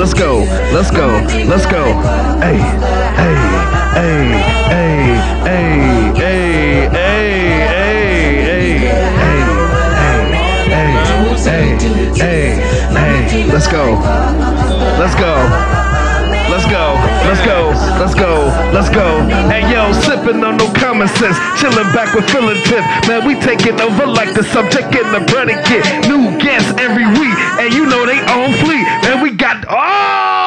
let's go, let's go, let's go. Hey, hey, hey, hey, hey, hey, hey, hey, hey, hey, hey, hey, hey, hey, let's go, let's go. Let's go, let's go, let's go, let's go. Hey yo, sipping on no common sense, chilling back with and Tiff. Man, we taking over like the subject and the predicate. New guests every week, and you know they on fleet. Man, we got oh.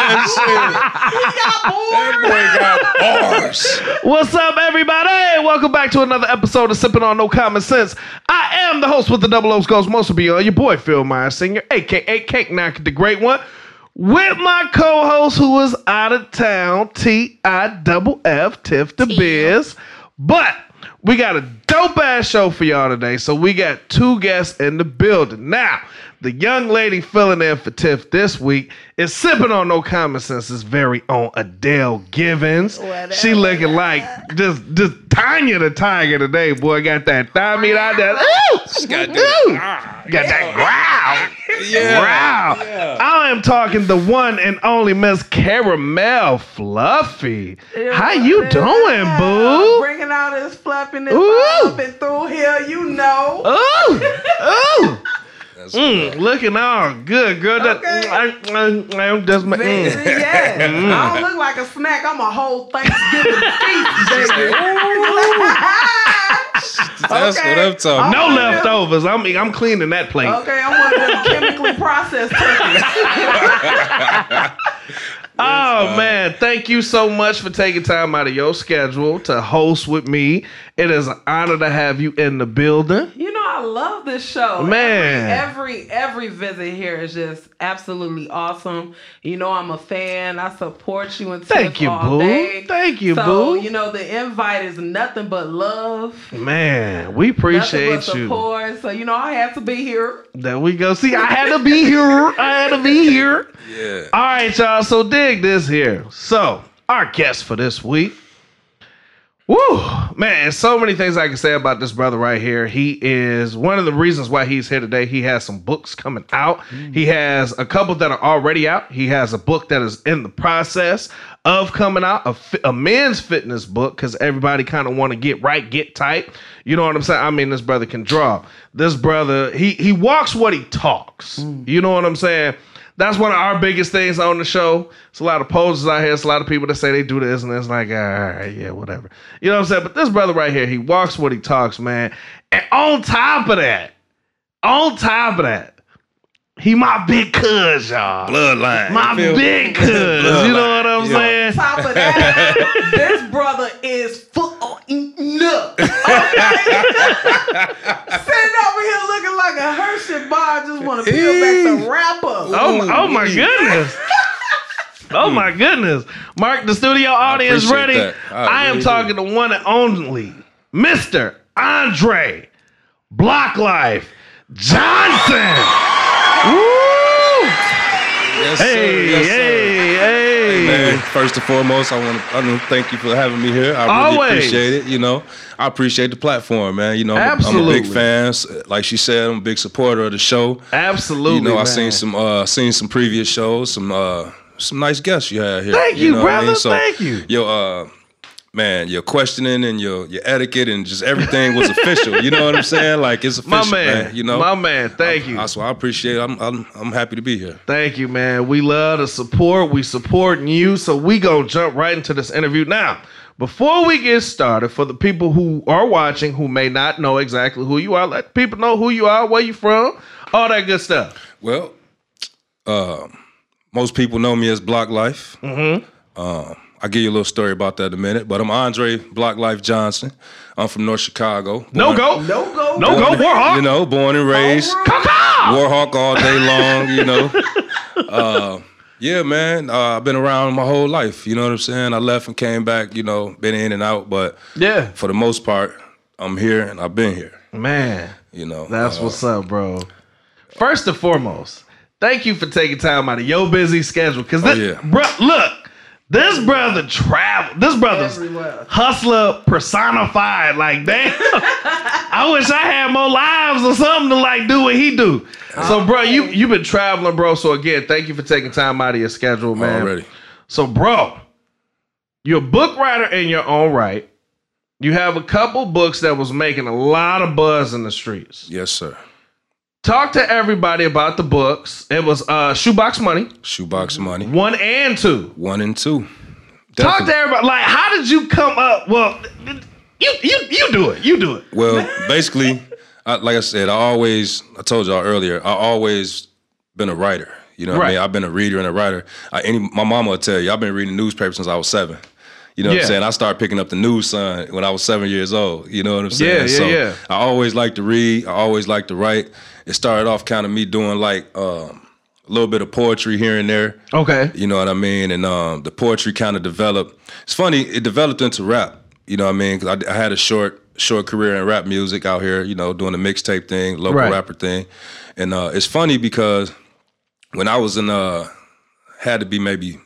That boy got bars. What's up, everybody? Welcome back to another episode of Sipping on No Common Sense. I am the host with the double O's goes most of you, your boy Phil Myers Senior, aka Cake Knock the Great One, with my co-host who is out of town, T I double F Tiff the Biz. But we got a dope ass show for y'all today. So we got two guests in the building. Now, the young lady filling in for Tiff this week is sipping on no common sense's very own Adele Givens. She looking like just just Tanya the Tiger today, boy. Got that thigh meat out there. Ooh! got Ooh! that- Got that growl. Yeah. Growl. Yeah. I am talking the one and only Miss Caramel Fluffy. How you doing, boo? Bringing out his fluffiness Ooh. all up and through here, you know. Ooh, ooh. That's Mm, looking all good, girl. That, Okay. mm, mm, mm, that's my, Baby, mm. yeah. Mm. I don't look like a snack. I'm a whole Thanksgiving feast, baby. That's Okay. what I'm talking No I'm- leftovers. I'm I'm cleaning that plate. okay, I'm one of them chemically processed turkeys. Oh man, thank you so much for taking time out of your schedule to host with me. It is an honor to have you in the building. You know, I love this show. Man. Every, every every visit here is just absolutely awesome. You know, I'm a fan. I support you and Thank you, all boo. day. Thank you, so, boo. You know, the invite is nothing but love. Man, we Nothing but appreciate you. support. So you know, I have to be here. There we go. See, I had to be here. I had to be here. Yeah. All right, y'all. So dig this here. So our guest for this week. Woo, man, so many things I can say about this brother right here. He is one of the reasons why he's here today. He has some books coming out. Hmm. He has a couple that are already out. He has a book that is in the process of coming out, a, fi- a men's fitness book, because everybody kind of want to get right, get tight. You know what I'm saying? I mean, this brother can draw. This brother, he he walks what he talks. Hmm. You know what I'm saying? That's one of our biggest things on the show. It's a lot of poses out here. It's a lot of people that say they do this, and it's like, all right, yeah, whatever. You know what I'm saying? But this brother right here, he walks what he talks, man. And on top of that, on top of that, he my big cuz, y'all. Bloodline. My You feel me? big cuz. You know what I'm Yeah. saying? Top of that, this brother is full of enough. Okay? Sitting over here looking like a Hershey bar. Just want to peel back the wrapper. Oh, my- oh my goodness. Oh my goodness. Mark, the studio audience appreciate ready. that. I I, am talking to one and only Mr. Andre Block Life Johnson. Woo! Yes, sir. Hey, sir. hey, hey. Man, first and foremost, I want to I want to thank you for having me here. I really Always. appreciate it. You know, I appreciate the platform, man. You know, I'm, a- I'm a big fan. Like she said, I'm a big supporter of the show. Absolutely. you know, I seen some uh seen some previous shows, some uh some nice guests you had here. Thank you, know what I mean? brother. Thank you. Your uh man, your questioning and your your etiquette and just everything was official. You know what I'm saying? Like it's My official, man, You know, my man. Thank you. That's why I appreciate. It. I'm I'm I'm happy to be here. Thank you, man. We love the support. We supporting you. So we gonna jump right into this interview now. Before we get started, for the people who are watching who may not know exactly who you are, let people know who you are, where you from, all that good stuff. Well, uh, most people know me as Block Life. Mm-hmm. Uh, I'll give you a little story about that in a minute. But I'm Andre Block Life Johnson. I'm from North Chicago. No go, No go. no go, Warhawk. You know, born and raised. Caw-caw! Warhawk all day long, you know. Uh, yeah, man. Uh, I've been around my whole life. You know what I'm saying? I left and came back. You know, been in and out, but Yeah, for the most part, I'm here and I've been here. man. You know, That's Uh, what's up, bro. First and foremost, thank you for taking time out of your busy schedule. Cause this, Oh, yeah. bro, look, this brother travel. This brother's Everywhere. hustler personified. Like, damn, I wish I had more lives or something to like do what he do. So, bro, you you been traveling, bro. So again, thank you for taking time out of your schedule, man. Already. So, bro, you're a book writer in your own right. You have a couple books that was making a lot of buzz in the streets. Yes, sir. Talk to everybody about the books. It was uh Shoebox Money, Shoebox money. one and two. One and two. Talk to everybody. Like, how did you come up? Well, you you you do it. You do it. Well, basically, I, like I said, I always, I told y'all earlier, I always been a writer. You know what I mean, I've been a reader and a writer. I, any, my mama will tell you, I've been reading newspapers since I was seven. You know what Yeah. I'm saying? I started picking up the news sign when I was seven years old. You know what I'm saying? Yeah, yeah, so yeah. I always liked to read. I always liked to write. It started off kind of me doing like um, a little bit of poetry here and there. Okay. You know what I mean? And um, the poetry kind of developed. It's funny, it developed into rap. You know what I mean? Because I, I had a short short career in rap music out here. You know, doing the mixtape thing, local Right. rapper thing. And uh, it's funny because when I was in uh, had to be maybe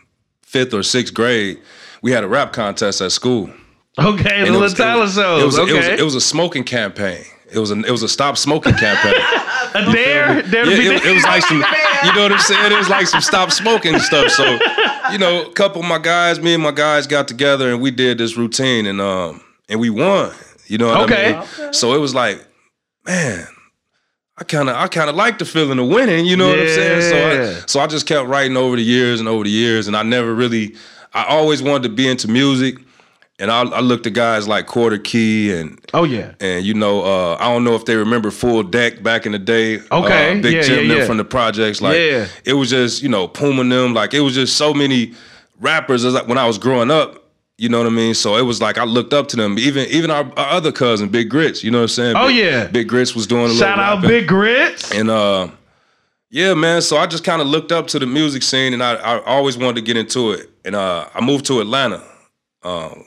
fifth or sixth grade, we had a rap contest at school. Okay. The And it little was- it talent was- shows. It was, okay. it was, it was a smoking campaign. It was a it was a stop smoking campaign. a dare. Dare to Yeah, it, it was like some, you know what I'm saying? It was like some stop smoking stuff. So, you know, a couple of my guys, me and my guys got together and we did this routine and um and we won. You know what Okay. I mean? okay. So it was like, man, I kind of I kind of like the feeling of winning. You know what I'm saying? So Yeah. I, so I just kept writing over the years and over the years, and I never really. I always wanted to be into music, and I, I looked at guys like Quarter Key and Oh yeah. and you know, uh, I don't know if they remember Full Deck back in the day. Okay, uh, Big yeah, Jim yeah, yeah. from the projects. Like, Yeah. it was just you know Puma them. Like, it was just so many rappers. As like when I was growing up, you know what I mean. So it was like I looked up to them. Even even our, our other cousin, Big Grits. You know what I'm saying? Oh, Big, yeah. Big Grits was doing a Shout out rapping. Big Grits. And uh, yeah, man. So I just kind of looked up to the music scene, and I, I always wanted to get into it. And uh, I moved to Atlanta um,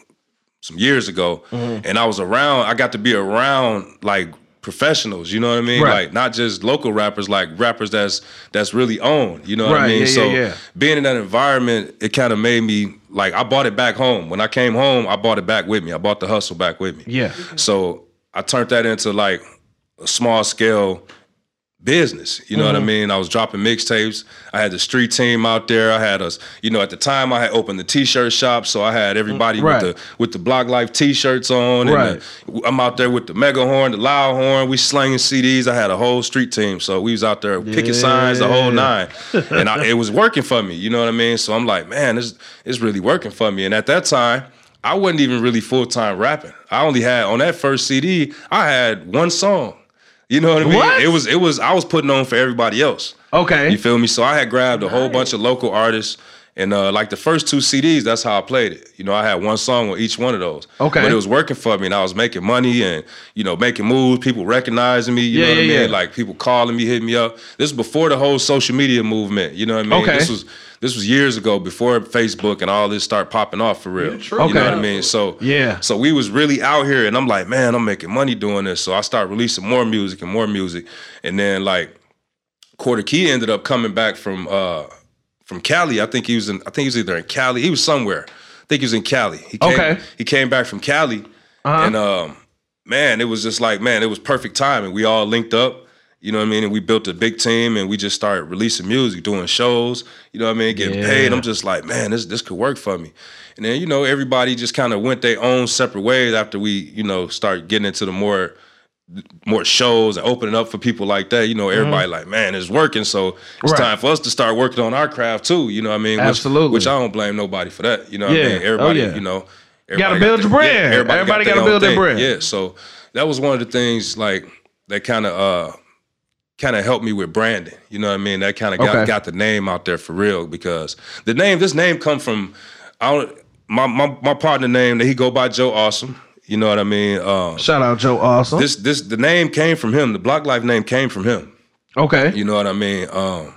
some years ago, Mm-hmm. and I was around. I got to be around like professionals. You know what I mean? Right. Like not just local rappers, like rappers that's that's really owned. You know what I mean? yeah, so yeah, yeah. being in that environment, it kind of made me like I bought it back home. When I came home, I bought it back with me. I bought the hustle back with me. Yeah. So I turned that into like a small scale business. You know what I Mm-hmm. mean? I was dropping mixtapes. I had the street team out there. I had us, you know, at the time I had opened the t-shirt shop, so I had everybody Right. with the with the Block Life t-shirts on. Right. And the, I'm out there with the mega horn, the loud horn. We slinging CDs. I had a whole street team, so we was out there picking signs, the whole nine, and I, it was working for me. You know what I mean? So I'm like, man, this it's really working for me. And at that time. I wasn't even really full time rapping. I only had on that first CD. I had one song. You know what I mean? What? It was it was I was putting on for everybody else. Okay. You feel me? So I had grabbed a whole bunch of local artists, and uh, like the first two CDs, that's how I played it. You know, I had one song on each one of those. Okay. but it was working for me, and I was making money, and you know, making moves. People recognizing me. You Yeah, know what I yeah, mean? yeah. Like people calling me, hitting me up. This was before the whole social media movement. You know what I mean? Okay. This was this was years ago, before Facebook and all this started popping off for real. true. You know what I mean? So Yeah. so we was really out here, and I'm like, man, I'm making money doing this. So I started releasing more music and more music, and then like Quarter Key ended up coming back from uh from Cali. I think he was in. I think he was either in Cali. He was somewhere. I think he was in Cali. He came, Okay. He came back from Cali, Uh-huh. and um, man, it was just like man, it was perfect timing. We all linked up. You know what I mean? And we built a big team, and we just started releasing music, doing shows. You know what I mean? Getting Yeah. paid. I'm just like, man, this this could work for me. And then you know, everybody just kind of went their own separate ways after we, you know, start getting into the more more shows and opening up for people like that. You know, everybody like, man, it's working. So it's Mm-hmm. Right. time for us to start working on our craft too. You know what I mean? Which- Absolutely. Which, I don't blame nobody for that. You know what Yeah. I mean? Oh, Everybody, yeah. you know, gotta everybody build got your their- brand. Everybody their gotta own build their brand. Yeah. So that was one of the things like that kind of uh kind of helped me with branding. You know what I mean? That kind of got, Okay. got the name out there for real because the name, this name come from I don't my my my partner name that he go by Joe Awesome. You know what I mean? Um, Shout out Joe Awesome. this this the name came from him. The Block Life name came from him. okay. You know what I mean? Um,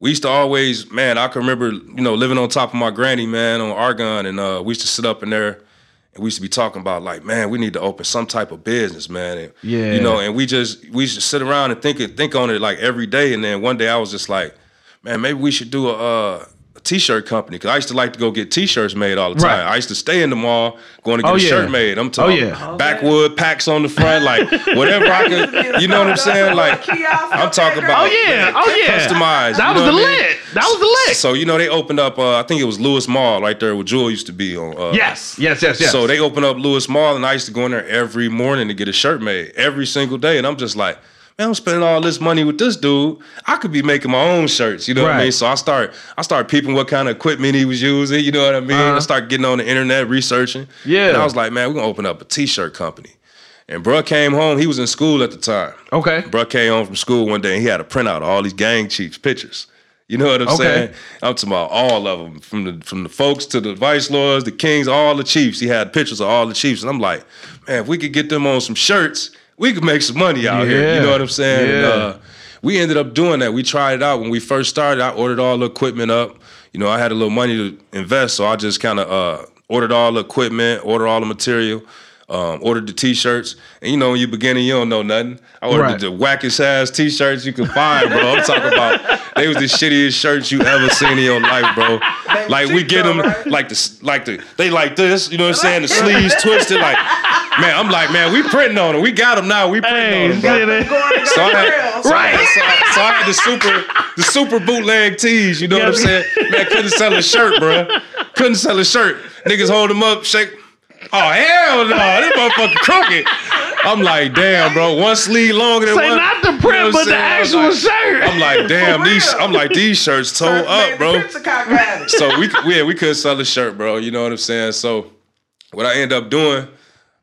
we used to always, man, I can remember, you know, living on top of my granny, man, on Argonne, and uh, we used to sit up in there and we used to be talking about like, man, we need to open some type of business, man. And, Yeah. You know, and we just we used to sit around and think and think on it like every day. And then one day I was just like, man, maybe we should do a, uh, a t-shirt company because I used to like to go get t-shirts made all the time. Right. I used to stay in the mall going to get Oh, a yeah. shirt made. I'm talking Oh, yeah. backwood packs on the front, like whatever I could. You know what I'm saying? Like I'm talking about. Oh yeah, oh yeah. Customized. That was the what I mean? lit. That was the lit. So you know they opened up. Uh, I think it was Lewis Mall right there where Jewel used to be on. Uh, yes, yes, yes, yes. So they opened up Lewis Mall, and I used to go in there every morning to get a shirt made every single day. And I'm just like, man, I'm spending all this money with this dude. I could be making my own shirts. You know what I mean? So I start, I start peeping what kind of equipment he was using. You know what I mean? Uh-huh. I start getting on the internet researching. Yeah. And I was like, man, we're gonna open up a t-shirt company. And bruh came home. He was in school at the time. okay. Bruh came home from school one day and he had a printout of all these gang chiefs pictures. You know what I'm Okay. saying? I'm talking about all of them, from the from the folks to the vice lords, the kings, all the chiefs. He had pictures of all the chiefs, and I'm like, man, if we could get them on some shirts, we could make some money out here. You know what I'm saying? And, Yeah. uh, we ended up doing that. We tried it out when we first started. I ordered all the equipment up. You know, I had a little money to invest, so I just kind of uh, ordered all the equipment, ordered all the material. Um, ordered the t-shirts, and you know when you beginning, you don't know nothing. I ordered Right. the wackest ass t-shirts you can find, bro. I'm talking about they was the shittiest shirts you ever seen in your life, bro. They Like we get them right? like the like the they like this, you know what I'm saying? The sleeves twisted, like man. I'm like man, we printing on them. We got them now. We printing Hey, on them, bro. get it. Going to So I had, grill. so I Right. had- so, I- so I had the super the super bootleg tees. You know what I'm saying? Man, couldn't sell a shirt, bro. Couldn't sell a shirt. Niggas hold them up, shake. Oh hell no, this motherfucker crooked. I'm like, damn, bro. One sleeve longer than Say one. not the you know print, but I'm the saying? I'm actual like- shirt. I'm like, damn, these. I'm like, these shirts toe up, bro. picture cock at it. So we, yeah, we couldn't sell the shirt, bro. You know what I'm saying? So what I ended up doing,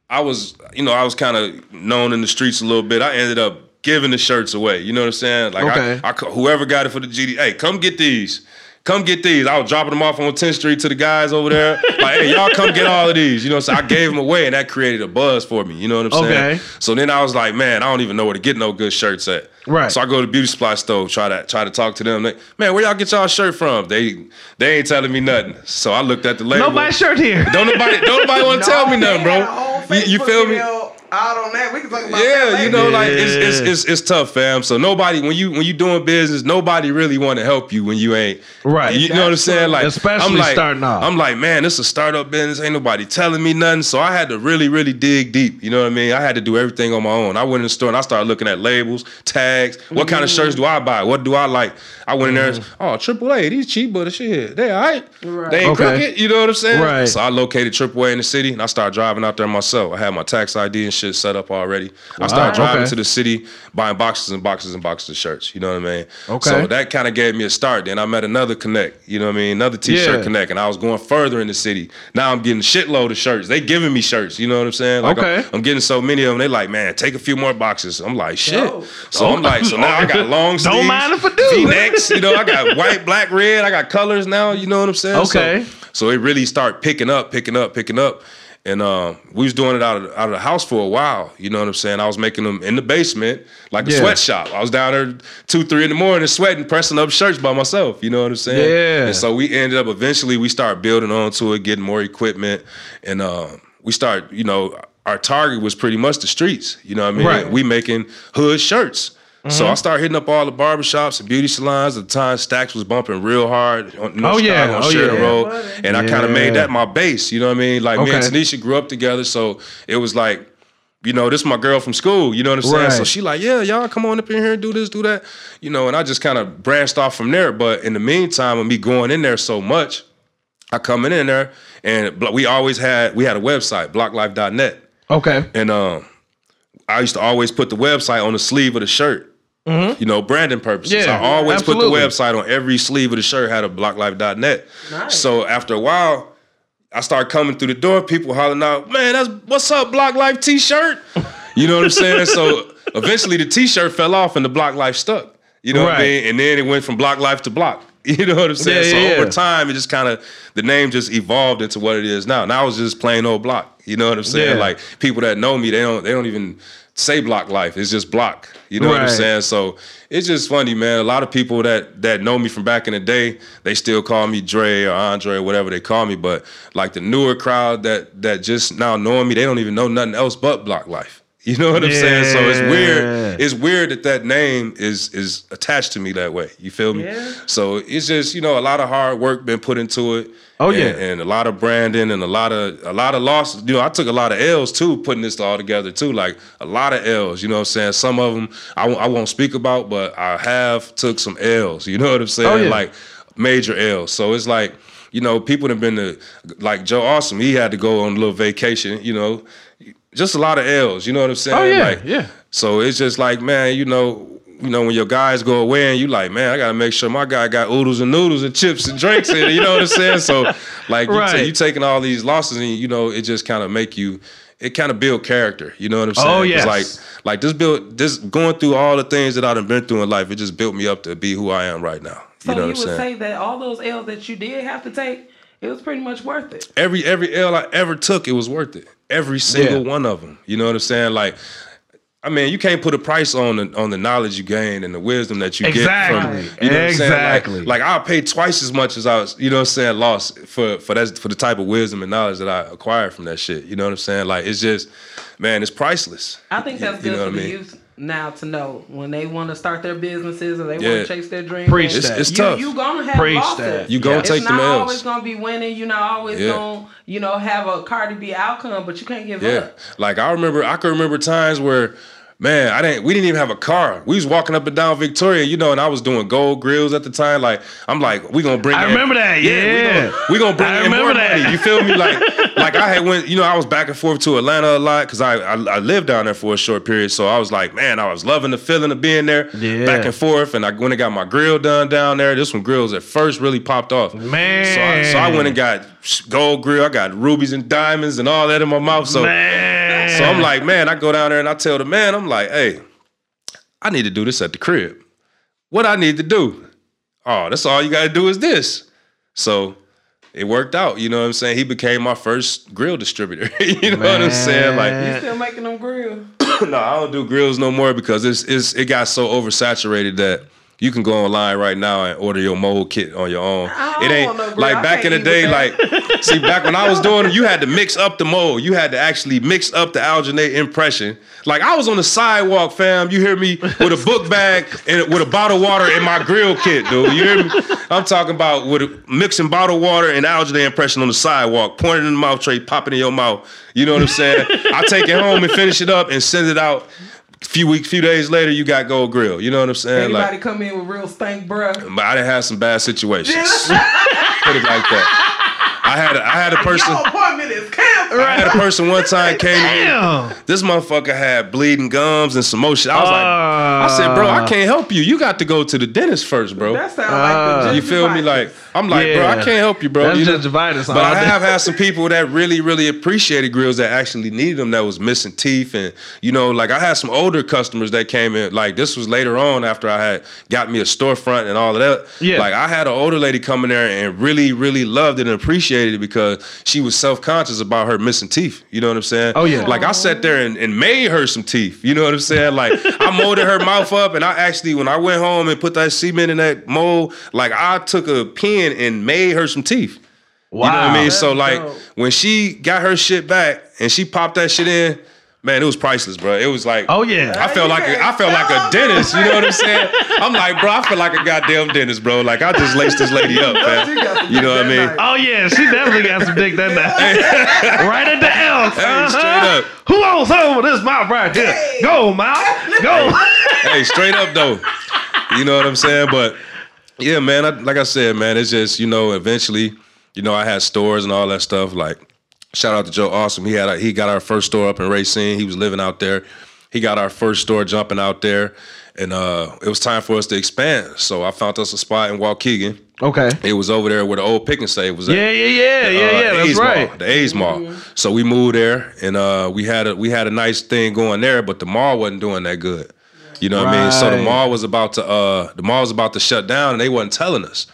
I was, you know, I was kind of known in the streets a little bit. I ended up giving the shirts away. You know what I'm saying? Like, Okay. I, I, whoever got it for the GD, hey, come get these. Come get these. I was dropping them off on 10th Street to the guys over there. Like, hey, y'all come get all of these. You know what I'm saying? I gave them away and that created a buzz for me. You know what I'm saying? Okay. So then I was like, man, I don't even know where to get no good shirts at. Right. So I go to the beauty supply store, try to try to talk to them. They, man, where y'all get y'all shirt from? They they ain't telling me nothing. So I looked at the label. Nobody's shirt here. Don't nobody don't nobody want to tell me nothing, they had a bro. You, you feel me? video Out on that, we can talk about that Yeah, you know, like it's, it's it's it's tough, fam. So nobody when you when you doing business, nobody really want to help you when you ain't Right. You, know what I'm saying? Like Especially I'm like, starting off. I'm like, man, this is a startup business. Ain't nobody telling me nothing. So I had to really, really dig deep. You know what I mean? I had to do everything on my own. I went in the store and I started looking at labels, tags. What kind of Mm-hmm. shirts do I buy? What do I like? I went in there. and, Oh, AAA, these cheap, but shit, they all right. Right. They ain't Okay. crooked. You know what I'm saying? Right. So I located AAA in the city and I started driving out there myself. I had my tax ID and shit set up already. I started driving okay. to the city, buying boxes and boxes and boxes of shirts. You know what I mean? Okay. So that kind of gave me a start. Then I met another connect. You know what I mean? Another t-shirt Yeah. connect, and I was going further in the city. Now I'm getting a shitload of shirts. They giving me shirts. You know what I'm saying? Like Okay. I'm, I'm getting so many of them. They like, man, take a few more boxes. I'm like, shit. Dope. So I'm like, so now I got long sleeves. Don't mind if I do. V-necks. You know, I got white, black, red. I got colors now. You know what I'm saying? Okay. So, it really started picking up, picking up, picking up. And um, we was doing it out of out of the house for a while. You know what I'm saying? I was making them in the basement, like a Yeah. sweatshop. I was down there two, three in the morning, sweating, pressing up shirts by myself. You know what I'm saying? Yeah. And so we ended up eventually we start building onto it, getting more equipment, and um, we start. You know, our target was pretty much the streets. You know what I mean? Right. We making hood shirts. So I started hitting up all the barbershops and beauty salons. At the time, Stacks was bumping real hard on Oh, yeah. Chicago, Oh, Sheridan yeah. Road, and I kind of made that my base. You know what I mean? Like me and Tanisha grew up together, so it was like, you know, this is my girl from school. You know what I'm saying? Right. So she like, yeah, y'all come on up in here and do this, do that. You know, and I just kind of branched off from there. But in the meantime, of me going in there so much, I coming in there, and we always had we had a website, blocklife.net. Okay. And um, I used to always put the website on the sleeve of the shirt. You know, branding purposes. Mm-hmm. Yeah, I always absolutely. put the website on every sleeve of the shirt, had a blocklife.net. Nice. So after a while, I started coming through the door, people hollering out, man, that's what's up, Block Life t-shirt. You know what I'm saying? so eventually the t-shirt fell off and the Block Life stuck. You know what I Right. mean? And then it went from Block Life to Block. You know what I'm saying? Yeah, so yeah, over time, it just kind of the name just evolved into what it is now. Now it's just plain old block. You know what I'm saying? Yeah. Like people that know me, they don't they don't even say block life. It's just block. You know what I'm saying? So it's just funny, man. A lot of people that that know me from back in the day, they still call me Dre or Andre or whatever they call me. But like the newer crowd that that just now knowing me, they don't even know nothing else but block life. You know what I'm saying? So it's weird. It's weird that that name is is attached to me that way. You feel me? Yeah. So it's just you know a lot of hard work been put into it. Oh, and- yeah. and a lot of branding and a lot of a lot of losses. You know, I took a lot of L's too, putting this all together too. Like a lot of L's. You know what I'm saying? Some of them I, won't- I won't speak about, but I have took some L's. You know what I'm saying? Oh, yeah. Like major L's. So it's like you know people have been to like Joe Awesome. He had to go on a little vacation. You know, just a lot of L's. You know what I'm oh, saying? Oh, yeah, Like, yeah. So it's just like man, you know. You know, when your guys go away and you like, man, I gotta make sure my guy got oodles and noodles and chips and drinks in it. You know what I'm saying? So, like, you, ta- Right. you taking all these losses and you know, it just kind of make you, it kind of build character. You know what I'm oh, saying? Oh, 'Cause, yes. Like, like this build, this going through all the things that I've been through in life, it just built me up to be who I am right now. So You know what I'm would saying? say that all those L's that you did have to take, it was pretty much worth it. every every L I ever took, it was worth it. Every single Yeah. one of them. You know what I'm saying? Like, I mean, you can't put a price on the on the knowledge you gain and the wisdom that you Exactly. get from. You know what I'm saying? Like- Exactly. Like, I'll pay twice as much as I was. You know what I'm saying? Lost for for that for the type of wisdom and knowledge that I acquired from that shit. You know what I'm saying? Like, it's just, man, it's priceless. I think that's You good know for what I the mean? youth now to know when they want to start their businesses or they Yeah. want to chase their dreams. Preach It's, that. it's you, tough. You gonna have Preach losses. that. You gonna it's take them not L's. always gonna be winning. You're not always Yeah. gonna, you know, have a Cardi B outcome, but you can't give Yeah, up. like I remember, I can remember times where, man, I didn't. We didn't even have a car. We was walking up and down Victoria, you know, and I was doing gold grills at the time. Like I'm like, we gonna bring. I in- remember that, we yeah. gonna, we gonna bring I in remember more that. money. You feel me? Like, like I had went, you know, I was back and forth to Atlanta a lot because I, I I lived down there for a short period. So I was like, man, I was loving the feeling of being there, Yeah. back and forth. And I went and got my grill done down there. This one grills at first really popped off. Man. So I, so I went and got gold grill. I got rubies and diamonds and all that in my mouth. So. Man. So I'm like, man, I go down there and I tell the man, I'm like, hey, I need to do this at the crib. What I need to do? Oh, that's all you gotta do is this. So it worked out. You know what I'm saying? He became my first grill distributor. you know what I'm saying? Like, You still making them grill. no, I don't do grills no more because it's it's it got so oversaturated that you can go online right now and order your mold kit on your own. It ain't no like I back in the day. Like, see, back when I was doing them, you had to mix up the mold. You had to actually mix up the alginate impression. Like I was on the sidewalk, fam. You hear me with a book bag and with a bottle of water in my grill kit, dude. You hear me? I'm talking about with a, mixing bottled water and alginate impression on the sidewalk, it in the mouth tray, popping in your mouth. You know what I'm saying? I take it home and finish it up and send it out. Few weeks, few days later, you got Gold Grill. You know what I'm saying? Anybody Like, come in with real stank, but I didn't have some bad situations. Put it like that. I had a, I had a person. Your appointment is canceled. I had a person one time came to me. This motherfucker had bleeding gums and some more shit. I was like, I said, bro, I can't help you. You got to go to the dentist first, bro. That sounds Uh, like the you feel me? Like I'm like, bro, I can't help you, bro. That's You know? gingivitis. But I have had some people that really, really appreciated grills that actually needed them that was missing teeth. And, you know, like I had some older customers that came in. Like this was later on after I had got me a storefront and all of that. Yeah. Like I had an older lady come in there and really, really loved it and appreciated it because she was self conscious about her missing teeth. You know what I'm saying? Oh, yeah. Like I sat there and, and made her some teeth. You know what I'm saying? Like I molded her mouth up and I actually, when I went home and put that cement in that mold, like I took a pen and made her some teeth. Wow. You know what I mean? That's So like dope. when she got her shit back and she popped that shit in, man, it was priceless, bro. It was like Oh yeah. I felt like a, I felt like a dentist. You know what I'm saying? I'm like, bro, I feel like a goddamn dentist, bro. Like I just laced this lady up, man. You know what I mean? Oh yeah, she definitely got some dick that night. right at the L. Hey, uh-huh. straight up. Who owns some of this mouth right here? Go, mouth. Go. hey, straight up though. You know what I'm saying? But yeah, man. I, like I said, man, it's just you know, eventually, you know, I had stores and all that stuff. Like, shout out to Joe Awesome. He had a, he got our first store up in Racine. He was living out there. He got our first store jumping out there, and uh, it was time for us to expand. So I found us a spot in Waukegan. Okay. It was over there where the old pick and save was at Yeah, yeah, yeah, yeah, uh, yeah. That's A's right. Mall, the A's Mall. So we moved there, and uh, we had a we had a nice thing going there, but the mall wasn't doing that good. You know what I mean? So the mall was about to uh, the mall was about to shut down, and they wasn't telling us.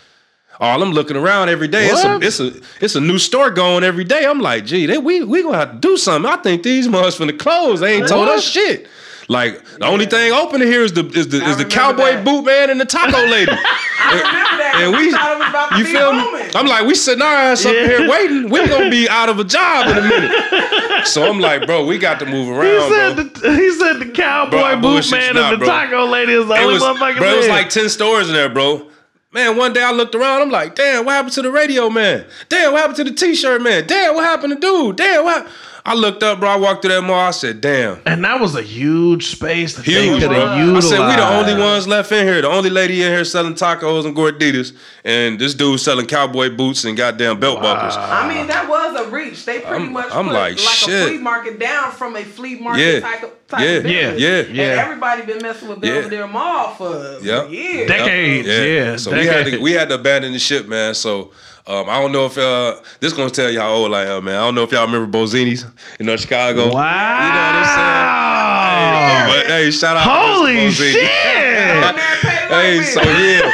All I'm looking around every day. It's a, it's a it's a new store going every day. I'm like, gee, they, we we gonna have to do something. I think these must finna close. They ain't told us shit. Like the only thing open here is the is the is the cowboy that. boot man and the taco lady. I remember that. and we, thought about you feel me? booming. I'm like, we sitting our ass up Yeah. here waiting. We gonna be out of a job in a minute. So I'm like, bro, we got to move He around, said, bro. the, he said the cowboy Bro, boot man you not, and the bro. taco lady is the It only was, motherfucker bro, it was like 10 stores in there, bro. Man, one day I looked around, I'm like, damn, what happened to the radio man? Damn, what happened to the t-shirt man? Damn, what happened to dude? Damn, what? I looked up, bro. I walked through that mall. I said, damn. and that was a huge space that they Huge, could bro. have I said, we the only ones left in here. The only lady in here selling tacos and gorditas. And this dude selling cowboy boots and goddamn belt buckles. I mean, that was a reach. They pretty I'm- much I'm put like, like, shit. a flea market down from a flea market Yeah. type, type Yeah. of business. Yeah. And Yeah. everybody been messing with Yeah. Belvidere Mall for Yeah. years. Decades. Yeah. So we had to we had to abandon the ship, man. So um, I don't know if uh, this gonna tell you how old I am, man. I don't know if y'all remember Bozini's, you know, Chicago. Wow. You know what I'm saying? But hey, shout out. to Holy Bozini. shit. That man paid a Hey, so yeah,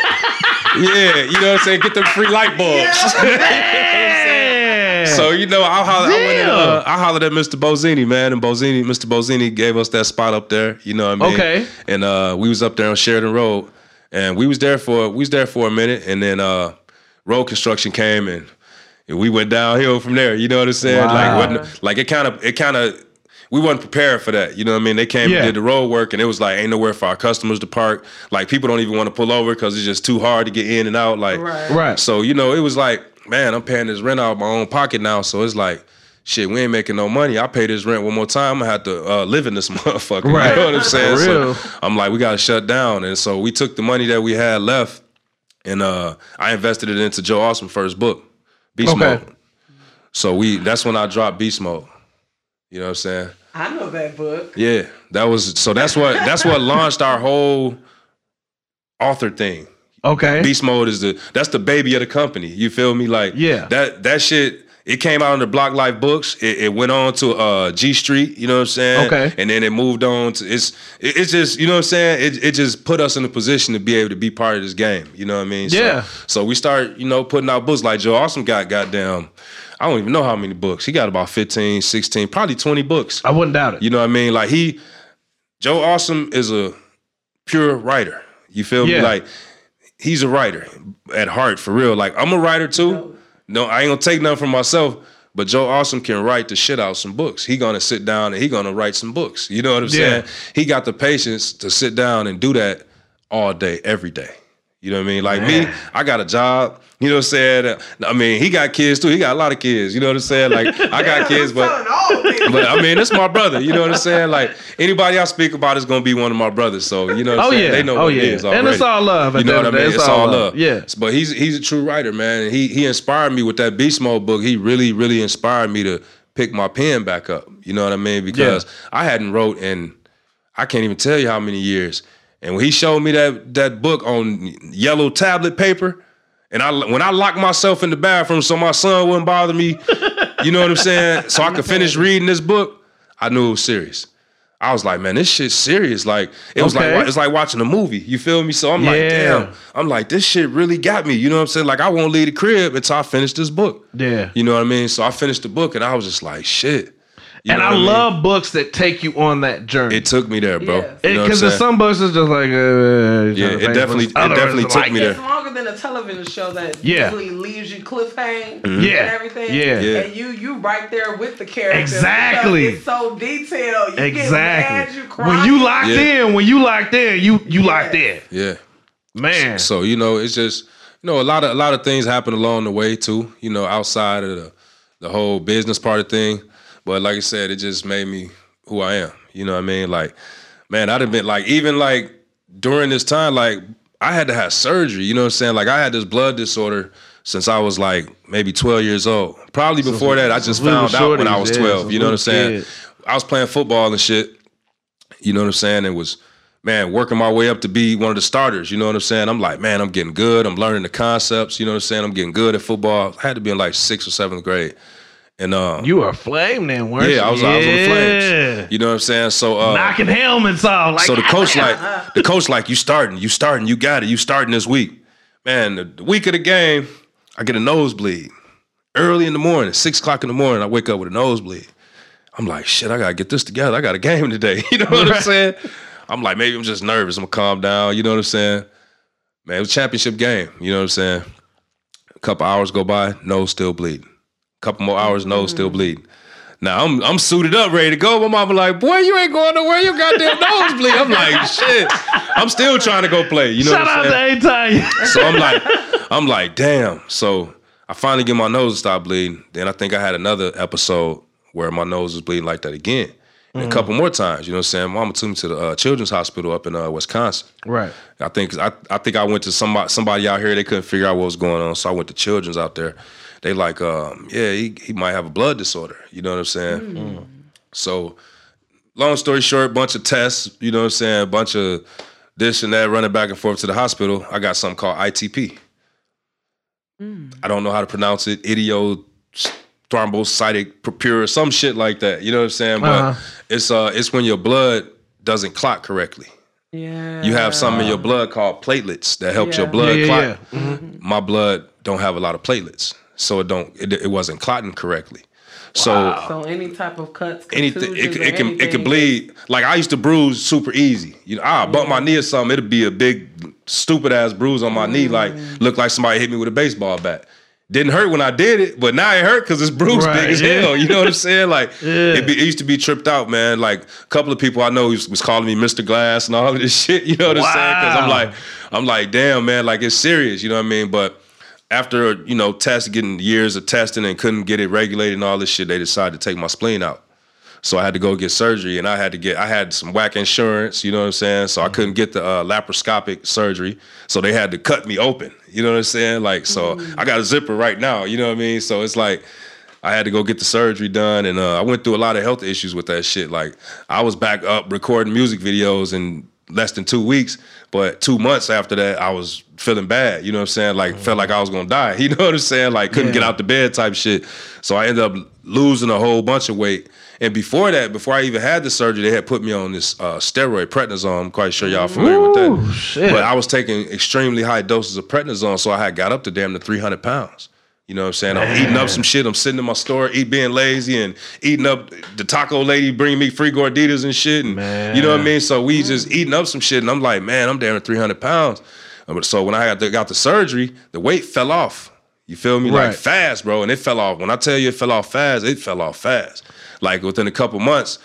yeah, you know what I'm saying? Get them free light bulbs. Yeah. So you know, I hollered, I, went and, Damn. uh, I hollered at Mr. Bozini, man, and Bozini, Mr. Bozini gave us that spot up there. You know what I mean? Okay. And uh, we was up there on Sheridan Road, and we was there for we was there for a minute, and then uh, road construction came, and, and we went downhill from there. You know what I'm saying? Wow. Like, like it kind of it kind of. We wasn't prepared for that, you know what I mean? They came Yeah. and did the road work, and it was like ain't nowhere for our customers to park. Like people don't even want to pull over because it's just too hard to get in and out. Like, Right. right. so, you know, it was like, man, I'm paying this rent out of my own pocket now. So it's like, shit, we ain't making no money. I pay this rent one more time. I'm gonna have to uh, live in this motherfucker. Right. You know what I'm saying? For real. So I'm like, we gotta shut down. And so we took the money that we had left and uh, I invested it into Joe Awesome first book, Beast Okay. Mode. So we that's when I dropped Beast Mode. You know what I'm saying? I know that book. Yeah. That was so that's what that's what launched our whole author thing. Okay. Beast mode is the that's the baby of the company. You feel me? Like Yeah. that that shit. It came out under Block Life Books. It, it went on to uh, G Street. You know what I'm saying? Okay. And then it moved on to it's it, it's just you know what I'm saying. It it just put us in a position to be able to be part of this game. You know what I mean? So- Yeah. So, we start you know putting out books like Joe Awesome got goddamn. I don't even know how many books. He got about 15, 16, probably 20 books. I wouldn't doubt it. You know what I mean? Like he, Joe Awesome is a pure writer. You feel Yeah. me? Like he's a writer at heart, for real. Like I'm a writer too. No, I ain't gonna take nothing from myself. But Joe Awesome can write the shit out some books. He gonna sit down and he gonna write some books. You know what I'm Yeah. saying? He got the patience to sit down and do that all day, every day. You know what I mean? Like me, I got a job. You know what I'm saying? I mean, he got kids too. He got a lot of kids. You know what I'm saying? Like I got kids, but all but I mean, it's my brother. You know what I'm saying? Like anybody I speak about is gonna be one of my brothers. So you know, what I'm Oh saying? yeah. they know oh what yeah. it is already. And it's all love. You know what I end of the mean? day. It's, all love. Yeah. But he's he's a true writer, man. He he inspired me with that Beast Mode book. He really really inspired me to pick my pen back up. You know what I mean? Because I hadn't wrote in I can't even tell you how many years. And when he showed me that that book on yellow tablet paper, and I when I locked myself in the bathroom so my son wouldn't bother me, you know what I'm saying? So I could finish reading this book, I knew it was serious. I was like, man, this shit's serious. Like it was Okay. like it's like watching a movie. You feel me? So I'm like, damn. I'm like, this shit really got me. You know what I'm saying? Like I won't leave the crib until I finish this book. Yeah. You know what I mean? So I finished the book and I was just like, shit. You and know I, mean? love books that take you on that journey. It took me there, bro. Yes. You know Because there's some books that's just like, uh, Yeah, it definitely- it definitely took like, me there. It's longer than a television show that Yeah. usually leaves you cliffhanging Mm-hmm. and Yeah. everything. Yeah. Yeah. And you you right there with the character. Exactly. It's so detailed. You Get Exactly. mad, you cry. when you locked Yeah. in, when you locked in, you you locked in. Yeah. Man. So you know, it's just you know a lot of a lot of things happen along the way too. You know, outside of the the whole business part of thing. But like I said, it just made me who I am. You know what I mean? Like, man, I'd have been like even like during this time, like I had to have surgery. You know what I'm saying? Like I had this blood disorder since I was like maybe 12 years old. Probably before that, I just found out when I was 12. You know what I'm saying? I was playing football and shit. You know what I'm saying? It was, man, working my way up to be one of the starters. You know what I'm saying? I'm like, man, I'm getting good. I'm learning the concepts. You know what I'm saying? I'm getting good at football. I had to be in like sixth or seventh grade. And um, you were a flame then, weren't you? yeah, I was, I was on the Yeah. flames. You know what I'm saying? So, uh, Knocking helmets off. Like, so the coach like the coach like you starting, you starting, you got it, you starting this week. Man, the, the week of the game, I get a nosebleed early in the morning, six o'clock in the morning. I wake up with a nosebleed. I'm like, shit, I gotta get this together. I got a game today. You know what I'm saying? I'm like, maybe I'm just nervous. I'm gonna calm down. You know what I'm saying? Man, it was a championship game. You know what I'm saying? A couple hours go by, nose still bleeding. A couple more hours, nose still bleeding. Now I'm I'm suited up, ready to go. My mama like, boy, you ain't going nowhere. You goddamn nose bleed. I'm like, shit. I'm still trying to go play. You know Shout what I'm out saying? to A-Time. So I'm like, I'm like, damn. So I finally get my nose to stop bleeding. Then I think I had another episode where my nose was bleeding like that again. And a couple more times, you know what I'm saying? Mama took me to the uh, children's hospital up in uh, Wisconsin. right. I think I, I think I went to somebody somebody out here. They couldn't figure out what was going on, so I went to children's out there. They like, um, yeah, he, he might have a blood disorder. You know what I'm saying? So, long story short, bunch of tests. You know what I'm saying? bunch of this and that, running back and forth to the hospital. I got something called ITP. I don't know how to pronounce it. Idio thrombocytic purpura, some shit like that. You know what I'm saying? But Uh-huh. it's uh, it's when your blood doesn't clot correctly. Yeah. You have something in your blood called platelets that helps your Yeah. blood Yeah, yeah, clot. Mm-hmm. My blood don't have a lot of platelets, so it don't it, it wasn't clotting correctly. So So any type of cuts, anything it, it, or it can it can bleed. Like I used to bruise super easy. You know, I bump my knee or something, it'd be a big stupid ass bruise on my knee, like Mm. look like somebody hit me with a baseball bat. Didn't hurt when I did it, but now it hurt because it's bruised Right, big as yeah. hell. You know what I'm saying? Like Yeah. it, be, it used to be tripped out, man. Like a couple of people I know was, was calling me Mr. Glass and all of this shit. You know what I'm saying? Because I'm like, I'm like, damn, man, like it's serious. You know what I mean? But after you know tests, getting years of testing and couldn't get it regulated and all this shit, they decided to take my spleen out. So I had to go get surgery, and I had to get I had some whack insurance. You know what I'm saying? So I couldn't get the uh, laparoscopic surgery, so they had to cut me open. You know what I'm saying? Like so, I got a zipper right now. You know what I mean? So it's like. I had to go get the surgery done, and uh, I went through a lot of health issues with that shit. Like I was back up recording music videos in less than two weeks, but two months after that, I was feeling bad. You know what I'm saying? Like felt like I was gonna die. You know what I'm saying? Like couldn't get out the bed type shit. So I ended up losing a whole bunch of weight. And before that, before I even had the surgery, they had put me on this uh, steroid prednisone. I'm quite sure y'all familiar with that. shit. But I was taking extremely high doses of prednisone, so I had got up to damn near 300 pounds. You know what I'm saying? I'm eating up some shit. I'm sitting in my store, eat being lazy, and eating up the taco lady bringing me free gorditas and shit. And you know what I mean? So we just eating up some shit, and I'm like, man, I'm down to 300 pounds. Uh, So when I got the, got the surgery, the weight fell off. You feel me? Right. Like fast, bro. And it fell off. When I tell you it fell off fast, it fell off fast. Like within a couple months,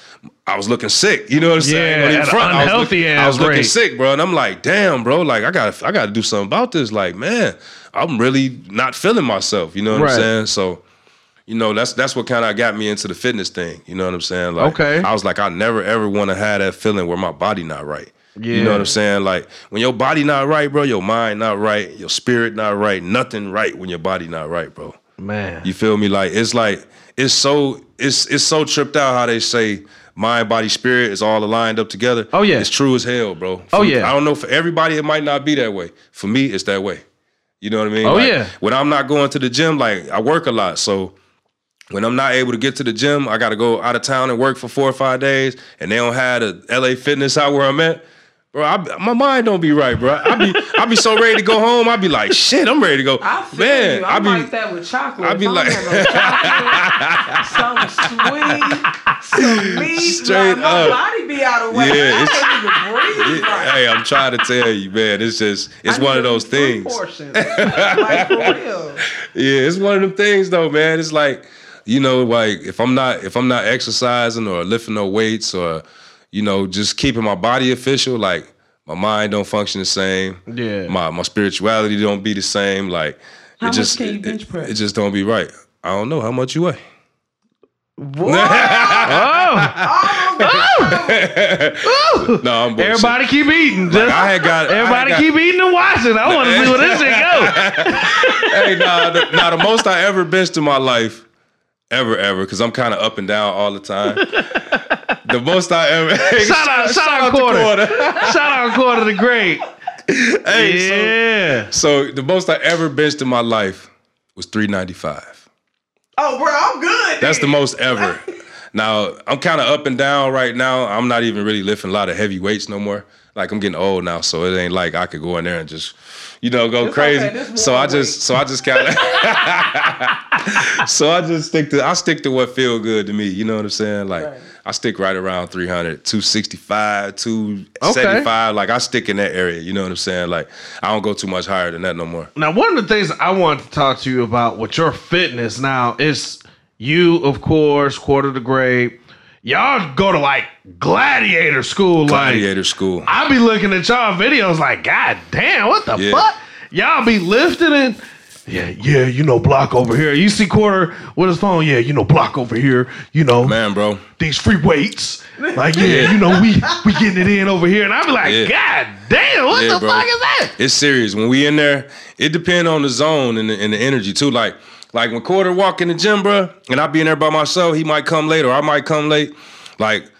I was looking sick. You know what I'm saying? Yeah, On the an front, I was, unhealthy look- I was looking sick, bro. And I'm like, damn, bro. Like I got, I got to do something about this. Like, man, I'm really not feeling myself. You know what Right. I'm saying? So, you know, that's that's what kind of got me into the fitness thing. You know what I'm saying? Like, Okay. I was like, I never ever want to have that feeling where my body not right. Yeah. You know what I'm saying? Like when your body not right, bro, your mind not right, your spirit not right, nothing right when your body not right, bro. Man. You feel me? Like it's like it's so it's it's so tripped out how they say mind, body, spirit is all aligned up together. Oh, yeah. it's true as hell, bro. Oh, for Oh, me- yeah. I don't know for everybody it might not be that way. For me, it's that way. You know what I mean? Oh, Like, yeah. When I'm not going to the gym, like I work a lot, so when I'm not able to get to the gym, I got to go out of town and work for four or five days, and they don't have a LA Fitness out where I'm at. Bro, I, my mind don't be right, bro. I be I be so ready to go home. I be like, shit, I'm ready to go. I feel Man, you. I I'm be like that with chocolate. I be If like- some chocolate, some sweet, some meat. Straight like, my body be out of whack. Yeah, I can't even breathe. right. hey, I'm trying to tell you, man. It's just it's I one of those things. portions. like for real. Yeah, it's one of them things though, man. It's like, you know, like if I'm not if I'm not exercising or lifting no weights or, you know, just keeping my body official, like my mind don't function the same. Yeah. My my spirituality don't be the same. Like How it much just can you it- bench it, press? it just don't be right. I don't know how much you weigh. Oh, No, I'm everybody keep eating. Just, I had got I had everybody got- keep eating and watching. I want to see where this shit go. hey, nah, the, nah, the most I ever benched in my life, ever, ever, because I'm kind of up and down all the time. The most I ever. Shout out, shout, out, to quarter. shout out, quarter the great. hey, yeah. So, the most I ever benched in my life was 395. Oh, bro, I'm good. That's the most ever. Now I'm kind of up and down right now. I'm not even really lifting a lot of heavy weights no more. like I'm getting old now, so it ain't like I could go in there and just, you know, go It's crazy. okay, so I warm just, so I just kind of, so I just stick to, I stick to what feel good to me. You know what I'm saying? Like Right. I stick right around 300, 265, 275. Like I stick in that area. You know what I'm saying? Like I don't go too much higher than that no more. Now, one of the things I want to talk to you about with your fitness now is you, of course, quarter the great. Y'all go to like gladiator school, like Gladiator school. I be looking at y'all videos like, God damn, what the Yeah. fuck? Y'all be lifting and yeah, yeah, you know, block over here. You see quarter with his phone, yeah, you know, block over here, you know, Man, bro. these free weights. Like, yeah, you know, we we getting it in over here. And I be like, Yeah. God damn, what Yeah, the bro. fuck is that? It's serious. When we in there, it depend on the zone and the, and the energy too. Like like when Quarter walk in the gym, bro, and I be in there by myself, he might come late or I might come late. Like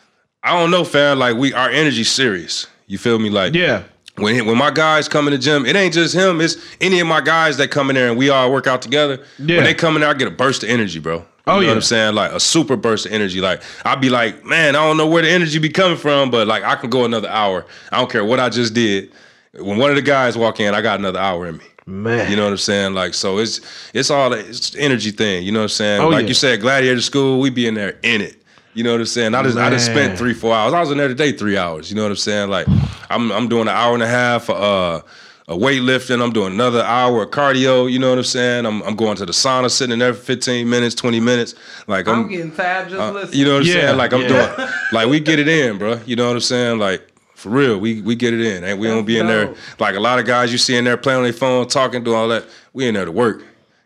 I don't know, fam. Like we our energy serious. You feel me? Like Yeah. When when my guys come in the gym, it ain't just him. It's any of my guys that come in there and we all work out together. Yeah. When they come in there, I get a burst of energy, bro. You Oh, know yeah. what I'm saying? Like a super burst of energy. Like I'd be like, man, I don't know where the energy be coming from, but like I can go another hour. I don't care what I just did. When one of the guys walk in, I got another hour in me. Man. You know what I'm saying? Like so, it's it's all it's energy thing. You know what I'm saying? Oh, like yeah. you said, gladiator school, we be in there in it. You know what I'm saying? I just I just spent three four hours. I was in there today three hours. You know what I'm saying? Like I'm I'm doing an hour and a half of uh, a weightlifting. I'm doing another hour of cardio. You know what I'm saying? I'm I'm going to the sauna, sitting in there for 15 minutes, 20 minutes. Like I'm I'm, getting tired just uh, listening. you know what I'm Yeah, saying? Like I'm yeah. doing like we get it in, bro. You know what I'm saying? Like for real, we we get it in. And we don't be in there like a lot of guys you see in there playing on their phone, talking, doing all that. We in there to work.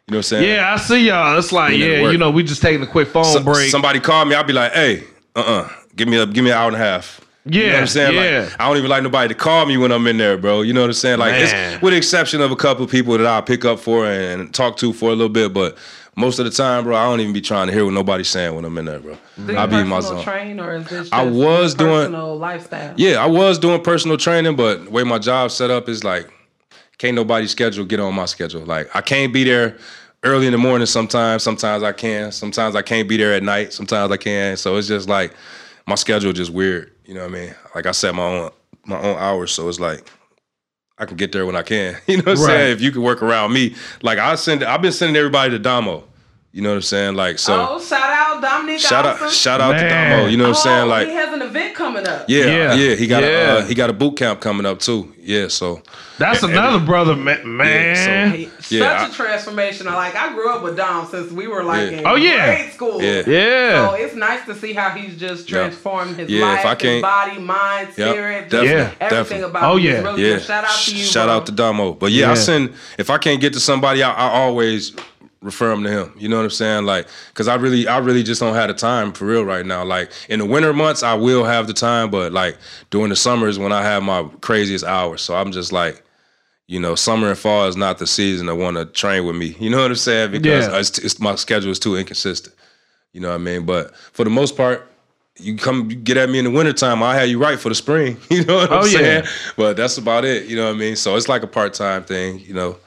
You know what I'm saying? Yeah, I see y'all. It's like, We yeah, you know, we just taking a quick phone So- break. Somebody call me, I'll be like, hey, uh-uh, give me a give me an hour and a half. You know Yeah, what I'm saying? yeah. Like, I don't even like nobody to call me when I'm in there, bro. You know what I'm saying? Like, Man. it's with the exception of a couple of people that I'll pick up for and talk to for a little bit, but most of the time, bro, I don't even be trying to hear what nobody's saying when I'm in there, bro. Do you I'll be in my personal zone. train or is this just I was your doing- personal lifestyle? Yeah, I was doing personal training, but the way my job set up is like, can't nobody schedule get on my schedule. Like, I can't be there early in the morning sometimes. Sometimes I can. Sometimes I can't be there at night. Sometimes I can. So it's just like my schedule just weird. You know what I mean? Like I set my own my own hours, so it's like I can get there when I can. You know what I'm Right. saying? If you can work around me, like I send, I've been sending everybody to Damo. You know what I'm saying? Like so. Oh, shout out Dominic Shout Allison. out, shout out to Man. Damo. You know what I'm saying? Oh, Like, he has an event coming up. yeah, Yeah. yeah, He got Yeah. a uh, he got a boot camp coming up too. Yeah, so That's another brother, ma- man. He- Yeah, such I- a transformation. I like I grew up with Dom since we were like Yeah. in Oh, yeah. grade school. Yeah. Yeah. So it's nice to see how he's just transformed his Yeah, if life, I his can't- body, mind, Yep, spirit, just definitely, Yeah. everything definitely. about Oh, yeah. really yeah. good. Shout out to you. Shout bro. out to Domo. But yeah, I send if I can't get to somebody, I, I always refer them to him. You know what I'm saying? Like, cause I really, I really just don't have the time for real right now. Like in the winter months, I will have the time, but like during the summers when I have my craziest hours. So I'm just like. You know, summer and fall is not the season to want to train with me. You know what I'm saying? Because Yeah. it's, it's my schedule is too inconsistent. You know what I mean? But for the most part, you come you get at me in the wintertime, I'll have you right for the spring. You know what I'm Oh, yeah. saying? But that's about it. You know what I mean? So it's like a part time thing, you know.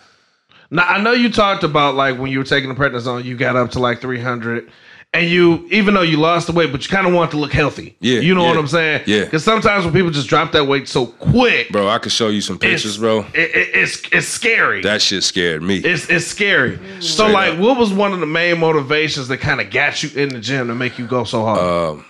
Now I know you talked about like when you were taking the prednisone, on you got up to like 300, and you even though you lost the weight, but you kind of want to look healthy. Yeah, you know yeah, what I'm saying? yeah. Because sometimes when people just drop that weight so quick, Bro, I could show you some pictures, bro. It, it- it's it's scary. That shit scared me. it's it's scary. So Straight like, up. what was one of the main motivations that kind of got you in the gym to make you go so hard? Um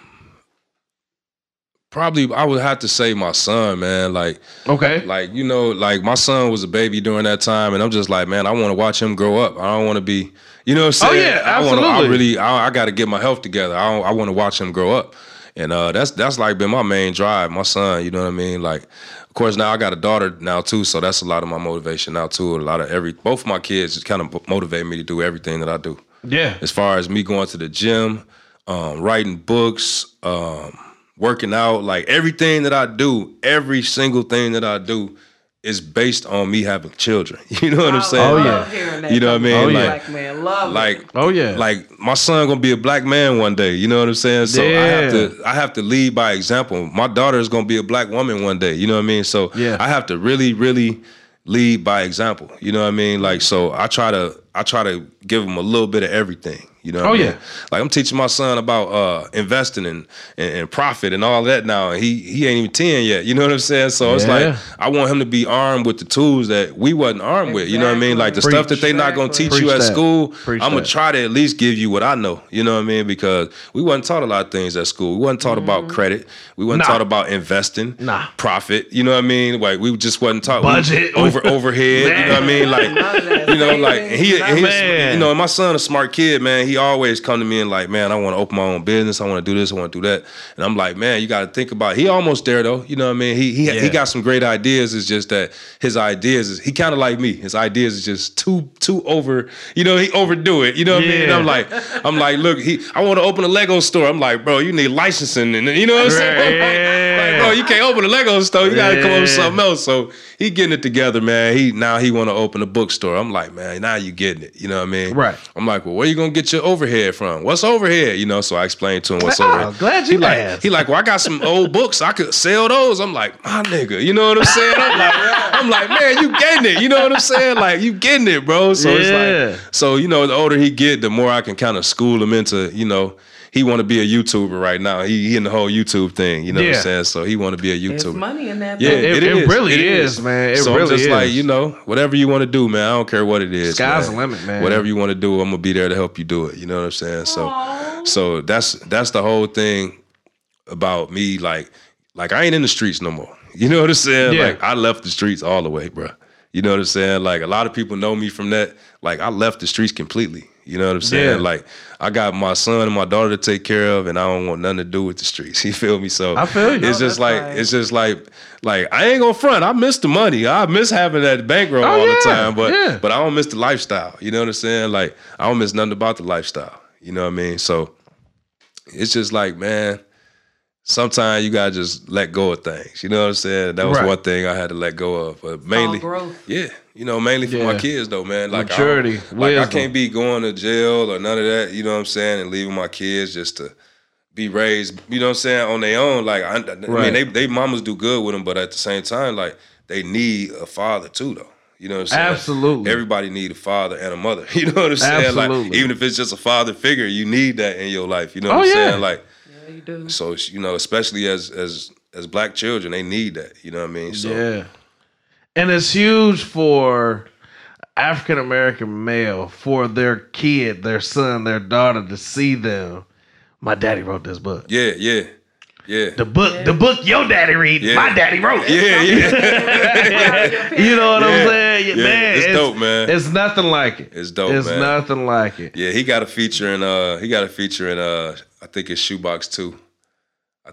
probably I would have to say my son, man. Like okay. like you know, like my son was a baby during that time, and I'm just like, man, I want to watch him grow up. I don't want to be, you know, what I'm Oh, saying? yeah, I wanna, I really, I, I got to get my health together. I, don't- I want to watch him grow up, and uh, that's that's like been my main drive. My son, you know what I mean? Like, of course, now I got a daughter now too, so that's a lot of my motivation now too. A lot of every both of my kids just kind of motivate me to do everything that I do yeah. as far as me going to the gym, um, writing books, um, working out, like everything that I do, every single thing that I do is based on me having children. You know what I'm oh, saying? Oh, yeah. You know what I mean? Oh, yeah. Black man, love it. Like, Oh yeah. like my son gonna be a black man one day. You know what I'm saying? So I have to, I have to lead by example. My daughter is gonna be a black woman one day. You know what I mean? So Yeah. I have to really, really lead by example. You know what I mean? Like, so I try to, I try to give them a little bit of everything. You know? What Oh, I mean? yeah. Like I'm teaching my son about uh, investing and, and and profit and all that now, and he he ain't even ten yet. You know what I'm saying? So it's like I want him to be armed with the tools that we wasn't armed with. You know what I mean? Like the stuff that they not gonna Exactly. teach you at that. school. Preach I'm gonna that. try to at least give you what I know. You know what I mean? Because we wasn't taught a lot of things at school. We wasn't taught about credit. We wasn't Mm-hmm. Nah. taught about investing. Nah. Profit. You know what I mean? Like we just wasn't taught we- Budget. over overhead. You know what I mean? Like None of that. you know, like he, he's, you know, my son a smart kid, man. He always come to me and like, man, I want to open my own business. I want to do this. I want to do that. And I'm like, man, you got to think about. It. He almost there though. You know what I mean? He he Yeah. he got some great ideas. It's just that his ideas is he kind of like me. His ideas is just too too over. You know, he overdo it. You know what I mean? And I'm like, I'm like, look, he. I want to open a Lego store. I'm like, bro, you need licensing and you know what I'm saying? Right. Like, bro, you can't open a Lego store. You got to come up with something else. So he getting it together, man. He now he want to open a bookstore. I'm like, man, now you getting it. You know what I mean? Right. I'm like, well, where you gonna get your overhead from? What's overhead? You know. So I explained to him what's Oh, overhead. glad you he like, he like, well, I got some old books. I could sell those. I'm like, my nigga. You know what I'm saying? I'm like, I'm like, man, you getting it. You know what I'm saying? Like, you getting it, bro. So Yeah. it's like, so you know, the older he get, the more I can kind of school him into, you know. He want to be a YouTuber right now. He, he in the whole YouTube thing, you know what I'm saying? So he want to be a There's YouTuber. money in that. Yeah. It- it, it is. really is, man. It so really I'm just like, you know, whatever you want to do, man. I don't care what it is. Sky's man. the limit, man. Whatever you want to do, I'm gonna be there to help you do it. You know what I'm saying? So, Aw. so that's that's the whole thing about me. Like, like I ain't in the streets no more. You know what I'm saying? Yeah. Like I left the streets all the way, bro. You know what I'm saying? Like a lot of people know me from that. Like I left the streets completely. You know what I'm saying? Yeah. Like I got my son and my daughter to take care of, and I don't want nothing to do with the streets. You feel me? So I feel you. It's No, just like right. it's just like like I ain't gonna front. I miss the money. I miss having that bankroll Oh, all the time, but yeah. but I don't miss the lifestyle. You know what I'm saying? Like I don't miss nothing about the lifestyle. You know what I mean? So it's just like man. Sometimes you gotta just let go of things. You know what I'm saying? That was Right. one thing I had to let go of. But mainly, growth. yeah, you know, mainly for Yeah. my kids though, man. Like Maturity, I, don't- like I can't be going to jail or none of that. You know what I'm saying? And leaving my kids just to be raised. You know what I'm saying on their own. Like I, I mean, they they mamas do good with them, but at the same time, like they need a father too, though. You know what I'm saying? Absolutely. Everybody need a father and a mother. You know what I'm saying? Like Absolutely. even if it's just a father figure, you need that in your life. You know what Oh, I'm yeah. saying? Like Yeah, you do. so, you know, especially as as as black children, they need that. You know what I mean? So Yeah. And it's huge for African American male for their kid, their son, their daughter to see them. My daddy wrote this book. yeah, yeah, yeah. The book, the book your daddy read, Yeah. my daddy wrote. Yeah, yeah. You know what Yeah. I'm saying? Yeah, Man, it's dope, man. It's nothing like it. It's dope, It's man. nothing like it. Yeah, he got a feature in uh he got a feature in uh I think it's Shoebox 2.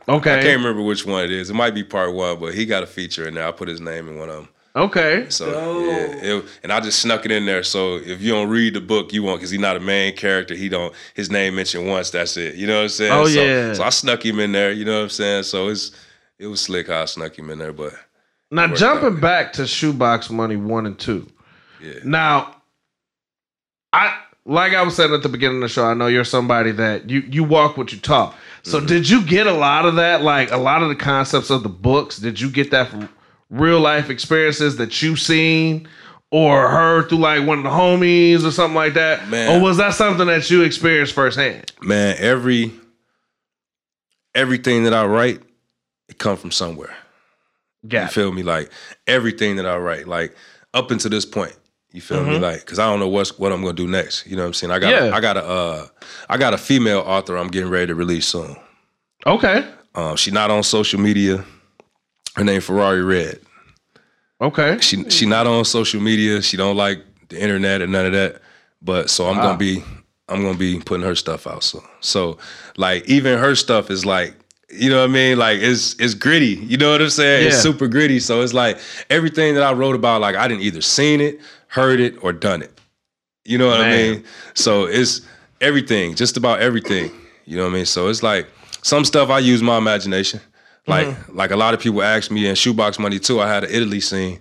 Okay. I can't remember which one it is. It might be part one, but he got a feature in there. I put his name in one of them. Okay. So Dope. yeah, it, and I just snuck it in there. So if you don't read the book, you won't because he's not a main character. He don't his name mentioned once. That's it. You know what I'm saying? Oh, so, yeah. So I snuck him in there. You know what I'm saying? So it's it was slick how I snuck him in there. But Now jumping back to Shoebox Money one and two. yeah, Now, I like I was saying at the beginning of the show. I know you're somebody that you you walk what you talk. So Mm-hmm. did you get a lot of that? Like a lot of the concepts of the books. Did you get that from real life experiences that you've seen? Or heard through like one of the homies or something like that, Man. or was that something that you experienced firsthand? man, every everything that I write, it come from somewhere. Yeah. You feel me? Like everything that I write, like up until this point. You feel me? Mhm. Like, cause I don't know what's what I'm gonna do next. You know what I'm saying? I got Yeah. I got a uh, I got a female author I'm getting ready to release soon. Okay, Um, she not on social media. Her name Ferrari Red. okay, She she not on social media. She don't like the internet and none of that. But so I'm Wow. gonna be I'm gonna be putting her stuff out soon. So like even her stuff is like you know what I mean? Like it's it's gritty. You know what I'm saying? It's super gritty. So it's like everything that I wrote about, like I didn't either seen it, heard it, or done it. You know what I mean? So it's everything, just about everything. You know what I mean? So it's like some stuff I use my imagination. Like Mm-hmm. like a lot of people ask me in Shoebox Money too. I had an Italy scene,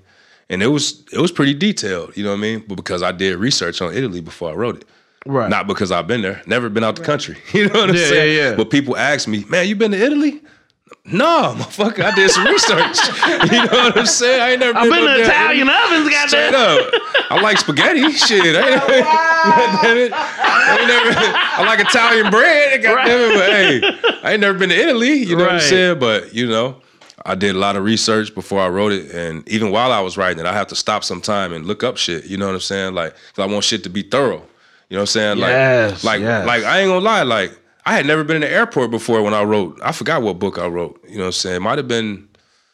and it was it was pretty detailed. You know what I mean? But because I did research on Italy before I wrote it, right. not because I've been there, never been out the country. You know what I'm Yeah, saying? yeah, yeah. But people ask me, man, you been to Italy? No, motherfucker, I did some research. you know what I'm saying? I ain't never I've been, been no to Italian ovens, goddamn. up. I like spaghetti. Shit. I ain't, damn it. I ain't never I like Italian bread. God damn it, but hey, I ain't never been to Italy. You know what I'm saying? But you know, I did a lot of research before I wrote it, and even while I was writing it, I have to stop sometime and look up shit. You know what I'm saying? Like, I want shit to be thorough. You know what I'm saying? Like, Yes, like, yes. like I ain't gonna lie. Like, I had never been in the airport before when I wrote. I forgot what book I wrote. You know what I'm saying? It might have been.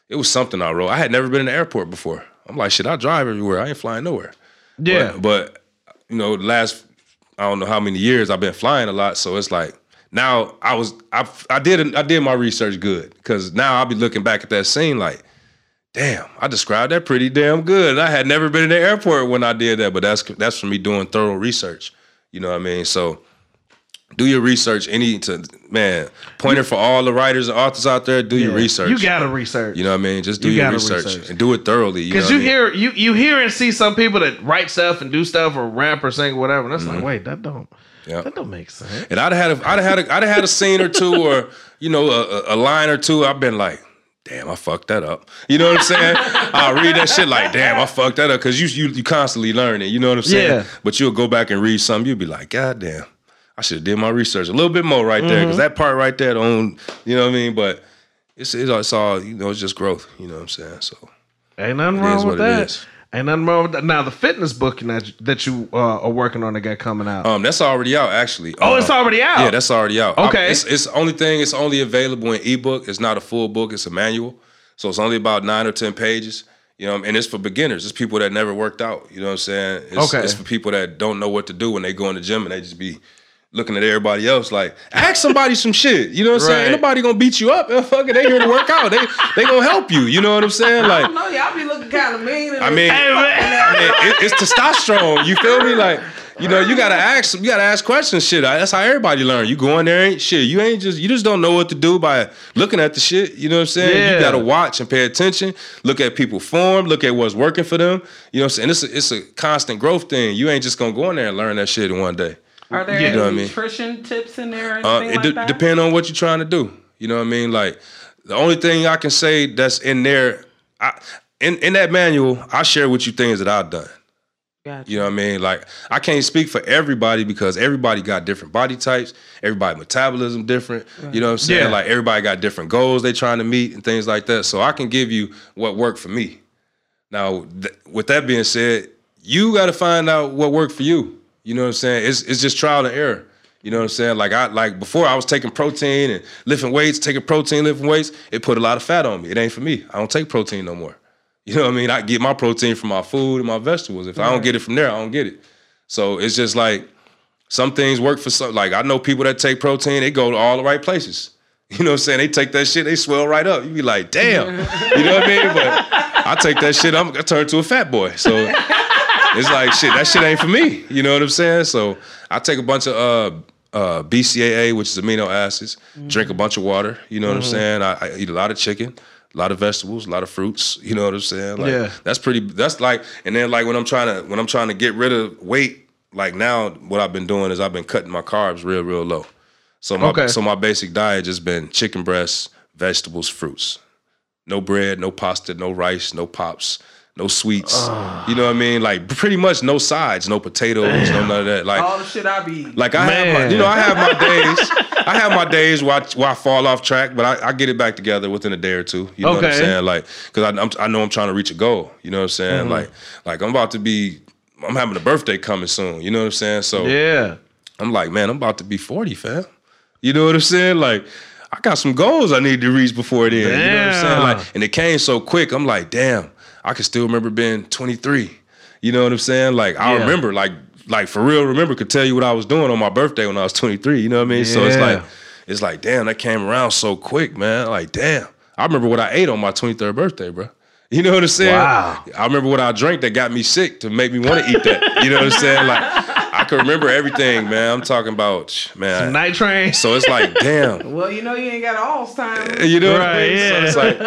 It was something I wrote. I had never been in the airport before. I'm like, shit, I drive everywhere. I ain't flying nowhere. Yeah. But, but you know, the last I don't know how many years I've been flying a lot, so it's like now I was I I did I did my research good because now I'll be looking back at that scene like, damn, I described that pretty damn good. And I had never been in the airport when I did that, but that's that's for me doing thorough research. You know what I mean? So do your research. Any to man pointer for all the writers and authors out there. Do your research. You gotta research. You know what I mean? Just do You your research, research. and do it thoroughly. You know Because you I mean? hear you you hear and see some people that write stuff and do stuff or rap or sing or whatever, and that's like, wait, that don't Mm-hmm. Yeah. that don't make sense. And I'd have had a, I'd have had a, I'd have had a scene or two or you know a, a- line or two. I've been like, damn, I fucked that up. You know what I'm saying? I'll read that shit like, damn, I fucked that up because you you you constantly learning. You know what I'm saying? Yeah. But you'll go back and read something. You'll be like, god damn, I should have did my research a little bit more right there Mm-hmm. because that part right there don't you know what I mean? But it's it's all, it's all you know. It's just growth. You know what I'm saying? So Ain't nothing wrong with that. Ain't nothing wrong with that. Now the fitness book that that you uh, are working on that got coming out. um, that's already out actually. oh, Uh, it's already out. Yeah, that's already out. I- Okay. it's it's the only thing. It's only available in ebook. It's not a full book. It's a manual. So it's only about nine or ten pages. You know, and it's for beginners. It's people that never worked out. You know what I'm saying? It's, Okay. It's for people that don't know what to do when they go in the gym and they just be looking at everybody else like, ask somebody some shit. You know what I'm saying? Right. Ain't nobody gonna beat you up. Fuck it, they here to work out. They they gonna help you. You know what I'm saying? I Like, don't know, y'all be looking kind of mean. I mean. I mean, it, it's testosterone. You feel me? Like, you know, you gotta ask. You gotta ask questions. Shit, that's how everybody learn. You go in there, ain't shit. You ain't just. You just don't know what to do by looking at the shit. You know what I'm saying? Yeah. You gotta watch and pay attention. Look at people form. Look at what's working for them. You know what I'm saying? It's a, it's a constant growth thing. You ain't just gonna go in there and learn that shit in one day. Are there You any know what I mean? nutrition tips in there or Uh, it like de- that? depend on what you're trying to do. You know what I mean? Like the only thing I can say that's in there, I, in in that manual, I share with you things that I've done. Gotcha. You know what I mean? Like I can't speak for everybody because everybody got different body types. Everybody metabolism different. You know what I'm saying? Yeah. Like everybody got different goals they trying to meet and things like that. So I can give you what worked for me. Now, th- with that being said, you got to find out what worked for you. You know what I'm saying? It's it's just trial and error. You know what I'm saying? Like I like before I was taking protein and lifting weights, taking protein, lifting weights. It put a lot of fat on me. It ain't for me. I don't take protein no more. You know what I mean? I get my protein from my food and my vegetables. If I don't get it from there, I don't get it. So it's just like some things work for some. Like I know people that take protein, they go to all the right places. You know what I'm saying? They take that shit, they swell right up. You be like, damn. You know what I mean? But I take that shit, I'm I turn to a fat boy. So it's like shit, that shit ain't for me. You know what I'm saying? So I take a bunch of uh uh BCAA, which is amino acids, drink a bunch of water, you know what I'm saying? I, I eat a lot of chicken, a lot of vegetables, a lot of fruits, you know what I'm saying? Like Yeah. that's pretty that's like and then like when I'm trying to when I'm trying to get rid of weight, like now what I've been doing is I've been cutting my carbs real, real low. So my Okay. so my basic diet just been chicken breasts, vegetables, fruits. No bread, no pasta, no rice, no pops, no sweets. You know what I mean? Like pretty much no sides, no potatoes, no none of that. Like All the shit I be like I have my, you know, I have my days. I have my days where I, where I fall off track, but I, I get it back together within a day or two. You know what I'm saying? Like, because I, I'm, I know I'm trying to reach a goal. You know what I'm saying? Mm-hmm. Like, like I'm about to be. I'm having a birthday coming soon. You know what I'm saying? So Yeah. I'm like, man, I'm about to be 40, fam. You know what I'm saying? Like, I got some goals I need to reach before then. You know what I'm saying? Like, and it came so quick. I'm like, damn, I can still remember being 23. You know what I'm saying? Like, I Yeah. remember, like, like for real, remember, could tell you what I was doing on my birthday when I was 23. You know what I mean? So it's like, it's like, damn, that came around so quick, man. Like, damn. I remember what I ate on my 23rd birthday, bro. You know what I'm saying? Wow. I remember what I drank that got me sick to make me want to eat that. You know what I'm saying? Like, can remember everything, man. I'm talking about, man. Night train. So it's like, damn. well, you know you ain't got all time. You know what Right, I mean? yeah. So it's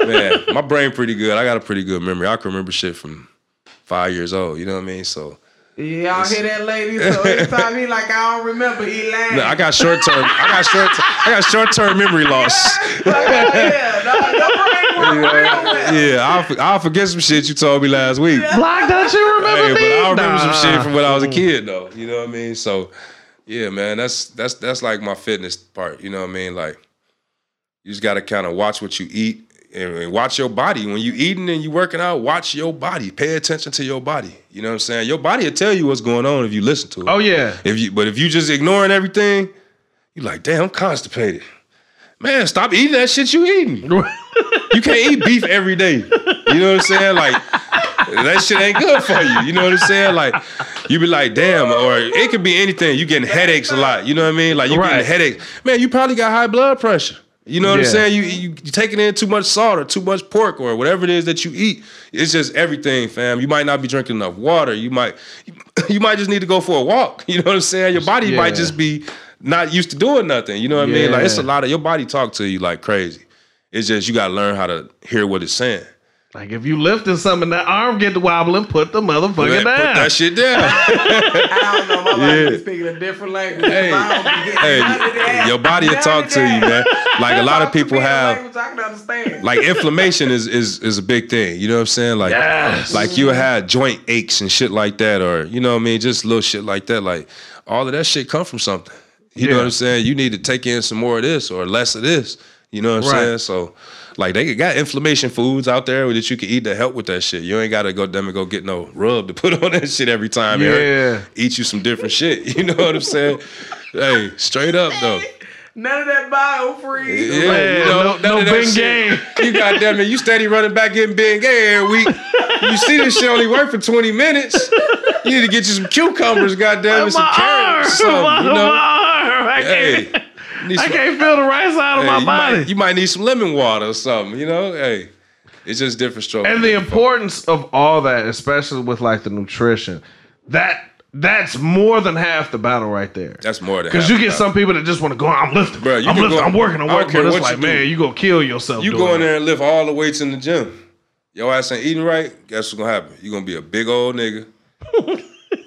like, man, my brain pretty good. I got a pretty good memory. I can remember shit from five years old. You know what I mean? So Y'all hear that, lady? So every anytime he like, I don't remember, he lying. No, I got short term. I got short. I got short term memory loss. like, oh, yeah, no, your brain work real well. Yeah, I'll, I'll forget some shit you told me last week. Block, don't you remember Hey, me? but I remember Nah. some shit from when I was a kid, though. You know what I mean? So, yeah, man, that's that's that's like my fitness part. You know what I mean? Like, you just got to kind of watch what you eat and, and watch your body. When you eating and you working out, watch your body. Pay attention to your body. You know what I'm saying? Your body will tell you what's going on if you listen to it. Oh yeah. If you, but if you just ignoring everything, you like, damn, I'm constipated. Man, stop eating that shit you eating. You can't eat beef every day. You know what I'm saying? Like that shit ain't good for you. You know what I'm saying? Like you be like, damn, or it could be anything. You getting headaches a lot. You know what I mean? Like you Right. getting headaches. Man, you probably got high blood pressure. You know what I'm saying? You, you you taking in too much salt or too much pork or whatever it is that you eat. It's just everything, fam. You might not be drinking enough water. You might you might just need to go for a walk. You know what I'm saying? Your body Yeah. might just be not used to doing nothing. You know what I mean? Like it's a lot of your body talk to you like crazy. It's just you gotta learn how to hear what it's saying. Like if you lifting something, that arm get to wobbling, put the motherfucker Put down. that shit down. I don't know. My body Yeah. be speaking a different language. Hey, I don't be getting hey, none of that. your body will None talk to you, man. Like a lot of people me in a have language I can understand. like inflammation is is is a big thing. You know what I'm saying? Like Yes. like you had joint aches and shit like that, or you know what I mean, just little shit like that. Like all of that shit come from something. You know what I'm saying? You need to take in some more of this or less of this. You know what I'm Right. saying? So like they got inflammation foods out there that you can eat to help with that shit. You ain't gotta go them and go get no rub to put on that shit every time. It hurt. Yeah. Eat you some different shit. You know what I'm saying? hey, straight up though. None of that Biofreeze. Yeah, Man, you know, no- none no of that Bing shit. game. You got damn it, you steady running back getting big gay every week. You see this shit only work for 20 minutes. You need to get you some cucumbers, goddamn, and some my arm, carrots. or something, my, you know? I Hey, can't, I some- can't feel the right side of my you, body. might, you might need some lemon water or something, you know? Hey, it's just different strokes. and the importance of all that, especially with like the nutrition, that that's more than half the battle right there. That's more than half. Because you get some people that just want to go, I'm lifting, bro. you I'm lifting, go- I'm working, I'm working. But it's like, you do. man, you gonna kill yourself. You go in there and lift all the weights in the gym. Your ass ain't eating right. Guess what's gonna happen? You're gonna be a big old nigga.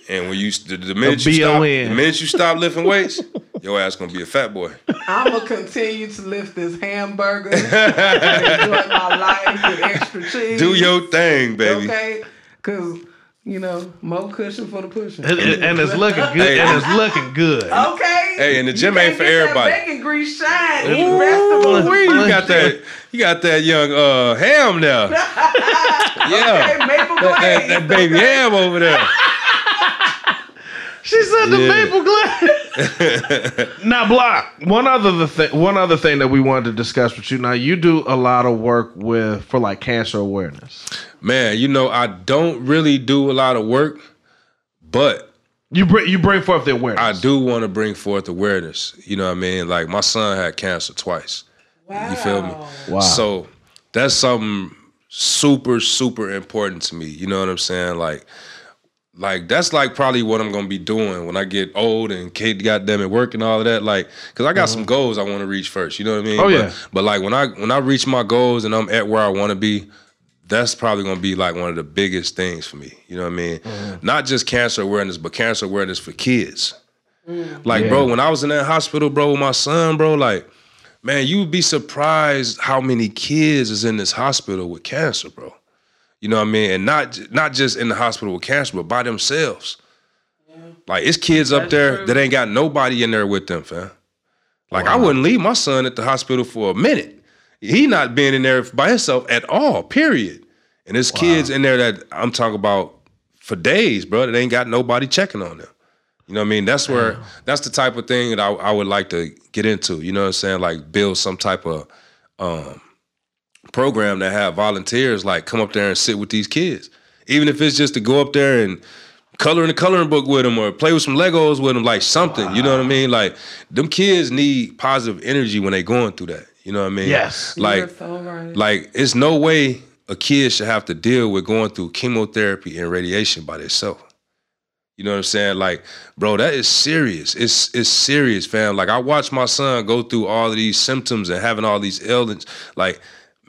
and when you the, the minute you stop, the minute you stop lifting weights, your ass gonna be a fat boy. I'm gonna continue to lift this hamburger and enjoy my life with extra cheese. Do your thing, baby. okay? Because you know, more cushion for the pushing. and, and- and it's looking good. Hey. and it's looking good. Okay. Hey, and the gym ain't for get that everybody. Bacon grease shine. Eat Ooh. vegetables. Wee, you got that. You got that young uh, ham now. yeah, Okay, maple that, that, that baby okay? ham over there. She said the maple glass. now, block. One other the thing. One other thing that we wanted to discuss with you. Now, you do a lot of work with for like cancer awareness. Man, you know I don't really do a lot of work, but You bring you bring forth the awareness. I do want to bring forth awareness. You know what I mean? Like my son had cancer twice. Wow. You feel me? Wow. So that's something super, super important to me. You know what I'm saying? Like, like that's like probably what I'm gonna be doing when I get old and kid goddamn it work and all of that. Like, cause I got some mm-hmm. goals I want to reach first. You know what I mean? Oh, But- yeah. But like when I when I reach my goals and I'm at where I want to be, that's probably gonna be like one of the biggest things for me. You know what I mean? Mm-hmm. Not just cancer awareness, but cancer awareness for kids. Mm. Like, Yeah. bro, when I was in that hospital, bro, with my son, bro, like, man, you'd be surprised how many kids is in this hospital with cancer, bro. You know what I mean? And not not just in the hospital with cancer, but by themselves. Like it's kids up there true. that ain't got nobody in there with them, fam. Like I wouldn't leave my son at the hospital for a minute. He not being in there by himself at all, period. And there's kids in there that I'm talking about for days, bro, that ain't got nobody checking on them. You know what I mean? That's where that's the type of thing that I, I would like to get into. You know what I'm saying? Like build some type of um, program that have volunteers like come up there and sit with these kids. Even if it's just to go up there and color in the coloring book with them or play with some Legos with them, like something. You know what I mean? Like them kids need positive energy when they going through that. You know what I mean? Yes. You're Like so right. like it's no way a kid should have to deal with going through chemotherapy and radiation by themselves. You know what I'm saying? Like, bro, that is serious. It's it's serious, fam. Like I watched my son go through all of these symptoms and having all these ailments. Like,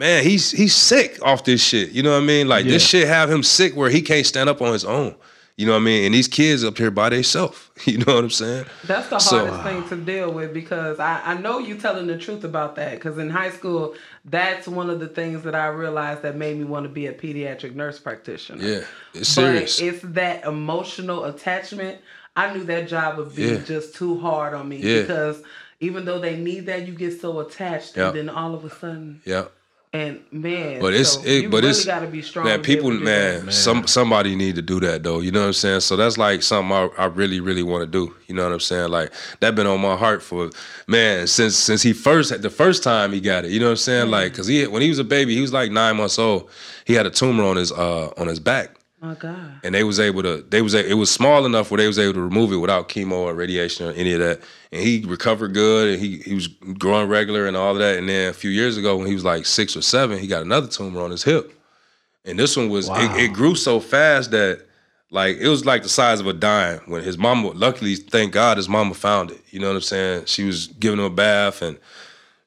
man, he's he's sick off this shit. You know what I mean? Like this shit have him sick where he can't stand up on his own. You know what I mean? And these kids up here by themselves. You know what I'm saying? That's the So- hardest thing to deal with because I, I know you telling the truth about that. Because in high school, that's one of the things that I realized that made me want to be a pediatric nurse practitioner. Yeah, it's serious. But it's that emotional attachment. I knew that job would be Yeah. just too hard on me Yeah. because even though they need that, you get so attached, Yeah. and then all of a sudden, yeah. And man, But it's so it, you but really it's got to be strong. Man, people, able to do man, some somebody need to do that though. You know what I'm saying? So that's like something I, I really, really want to do. You know what I'm saying? Like that been on my heart for man since since he first the first time he got it. You know what I'm saying? Like because he when he was a baby, he was like nine months old. He had a tumor on his uh on his back. My God, and they was able to they was a, it was small enough where they was able to remove it without chemo or radiation or any of that. And he recovered good and he he was growing regular and all of that. And then a few years ago when he was like six or seven he got another tumor on his hip. And this one was Wow. it, it grew so fast that like it was like the size of a dime when his mama luckily thank god his mama found it. You know what i'm saying? She was giving him a bath and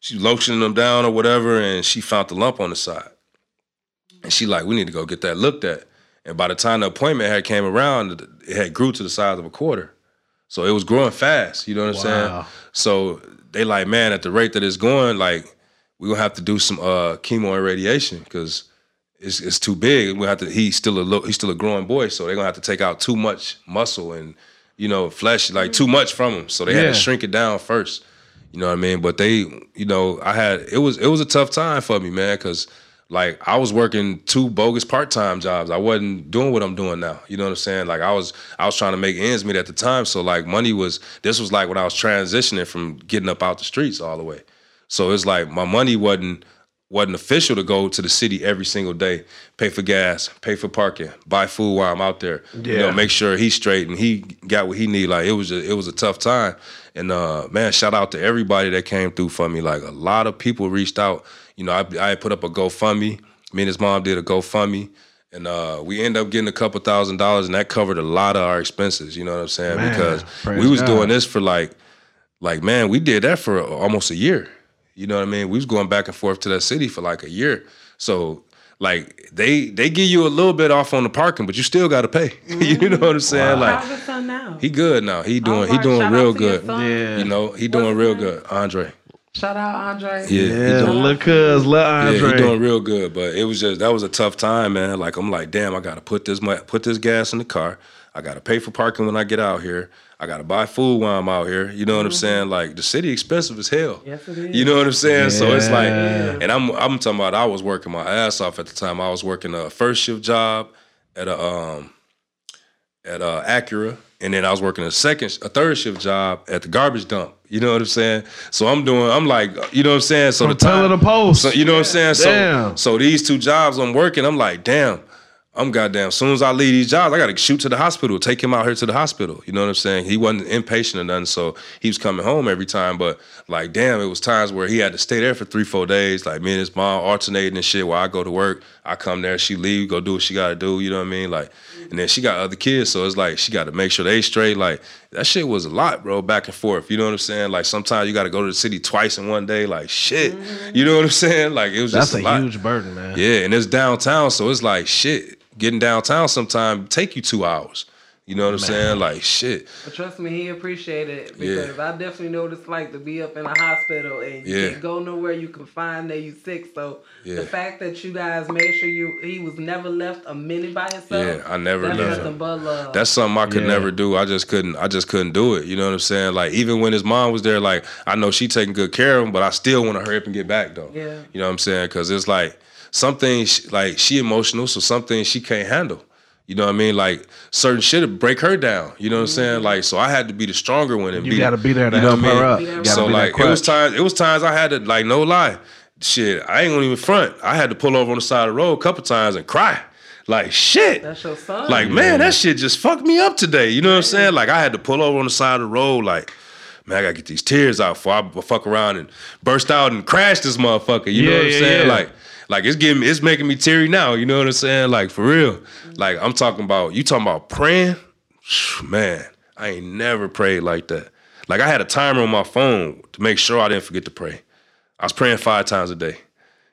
she was lotioning him down or whatever and she found the lump on the side. And she like we need to go get that looked at and by the time the appointment had came around, it had grew to the size of a quarter. So it was growing fast. You know what I'm saying? So they like, man, at the rate that it's going, like we're gonna have to do some uh, chemo and radiation because it's it's too big. We have to. He's still a lo- he's still a growing boy, so they're gonna have to take out too much muscle and you know flesh, like too much from him. So they had to shrink it down first. You know what I mean? But they, you know, I had it was it was a tough time for me, man, because like I was working two bogus part time jobs. I wasn't doing what I'm doing now. You know what I'm saying? Like I was I was trying to make ends meet at the time. So like money was this was like when I was transitioning from getting up out the streets all the way. So it's like my money wasn't wasn't official to go to the city every single day, pay for gas, pay for parking, buy food while I'm out there. Yeah. You know, make sure he's straight and he got what he need. Like it was a, it was a tough time. And uh man, shout out to everybody that came through for me. Like a lot of people reached out. You know, I I had put up a GoFundMe. Me and his mom did a GoFundMe. And uh, we ended up getting a couple thousand dollars, and that covered a lot of our expenses. You know what I'm saying? Man, because we was God. doing this for like, like man, we did that for almost a year. You know what I mean? We was going back and forth to that city for like a year. So like they they give you a little bit off on the parking, but you still got to pay. you know what I'm saying? Like how's your son now? he good now. He doing he doing real good. Yeah. You know he doing his real name? good. Andre. Shout out Andre. Yeah, he Yeah, doing- look, cuz, let Andre. yeah, he doing real good, but it was just that was a tough time, man. Like I'm like, damn, I gotta put this put this gas in the car. I gotta pay for parking when I get out here. I gotta buy food while I'm out here. You know what I'm saying? Like the city expensive as hell. Mm-hmm. Yes, it is. You know what I'm saying? So it's like, and I'm I'm talking about I was working my ass off at the time. I was working a first shift job at a um at a Acura, and then I was working a second, a third shift job at the garbage dump. You know what I'm saying? So I'm doing, I'm like, you know what I'm saying? So From the time, to post. so you know what I'm saying? So Damn. so these two jobs I'm working, I'm like, damn, I'm goddamn. As soon as I leave these jobs, I gotta shoot to the hospital, take him out here to the hospital. You know what I'm saying? He wasn't inpatient or nothing, so he was coming home every time. But like, damn, it was times where he had to stay there for three, four days. Like me and his mom alternating and shit. While I go to work, I come there, she leave, go do what she gotta do. You know what I mean? Like, and then she got other kids, so it's like she got to make sure they straight. Like that shit was a lot, bro, back and forth. You know what I'm saying? Like sometimes you got to go to the city twice in one day. Like shit, mm-hmm. you know what I'm saying? Like it was That's just a lot. huge burden, man. Yeah, and it's downtown, so it's like shit. Getting downtown sometime take you two hours. You know what I'm saying? Like shit. But trust me, he appreciated it because I definitely know what it's like to be up in a hospital and you Yeah. can't go nowhere. You can find that you sick. So Yeah. the fact that you guys made sure you he was never left a minute by himself. Yeah, I never that's left nothing him. but love. That's something I could Yeah. never do. I just couldn't. I just couldn't do it. You know what I'm saying? Like even when his mom was there, like I know she taking good care of him, but I still want to hurry up and get back though. Yeah. You know what I'm saying? Because it's like some things like she emotional, so some things she can't handle. You know what I mean? Like certain shit would break her down. You know what I'm mm-hmm. saying? Like so I had to be the stronger one and You be got to be there to you know help what I her mean? up. Be there You to gotta so like it was times it was times I had to like no lie, shit. I ain't gonna even front. I had to pull over on the side of the road a couple times and cry, like shit. That's your son. Like man, that shit just fucked me up today. You know what I'm saying? Like I had to pull over on the side of the road, like. Man, I gotta get these tears out before I fuck around and burst out and crash this motherfucker. You know what I'm yeah, saying? yeah. Like, like it's getting, it's making me teary now. You know what I'm saying? Like for real. Like I'm talking about, you talking about praying? Man, I ain't never prayed like that. Like I had a timer on my phone to make sure I didn't forget to pray. I was praying five times a day.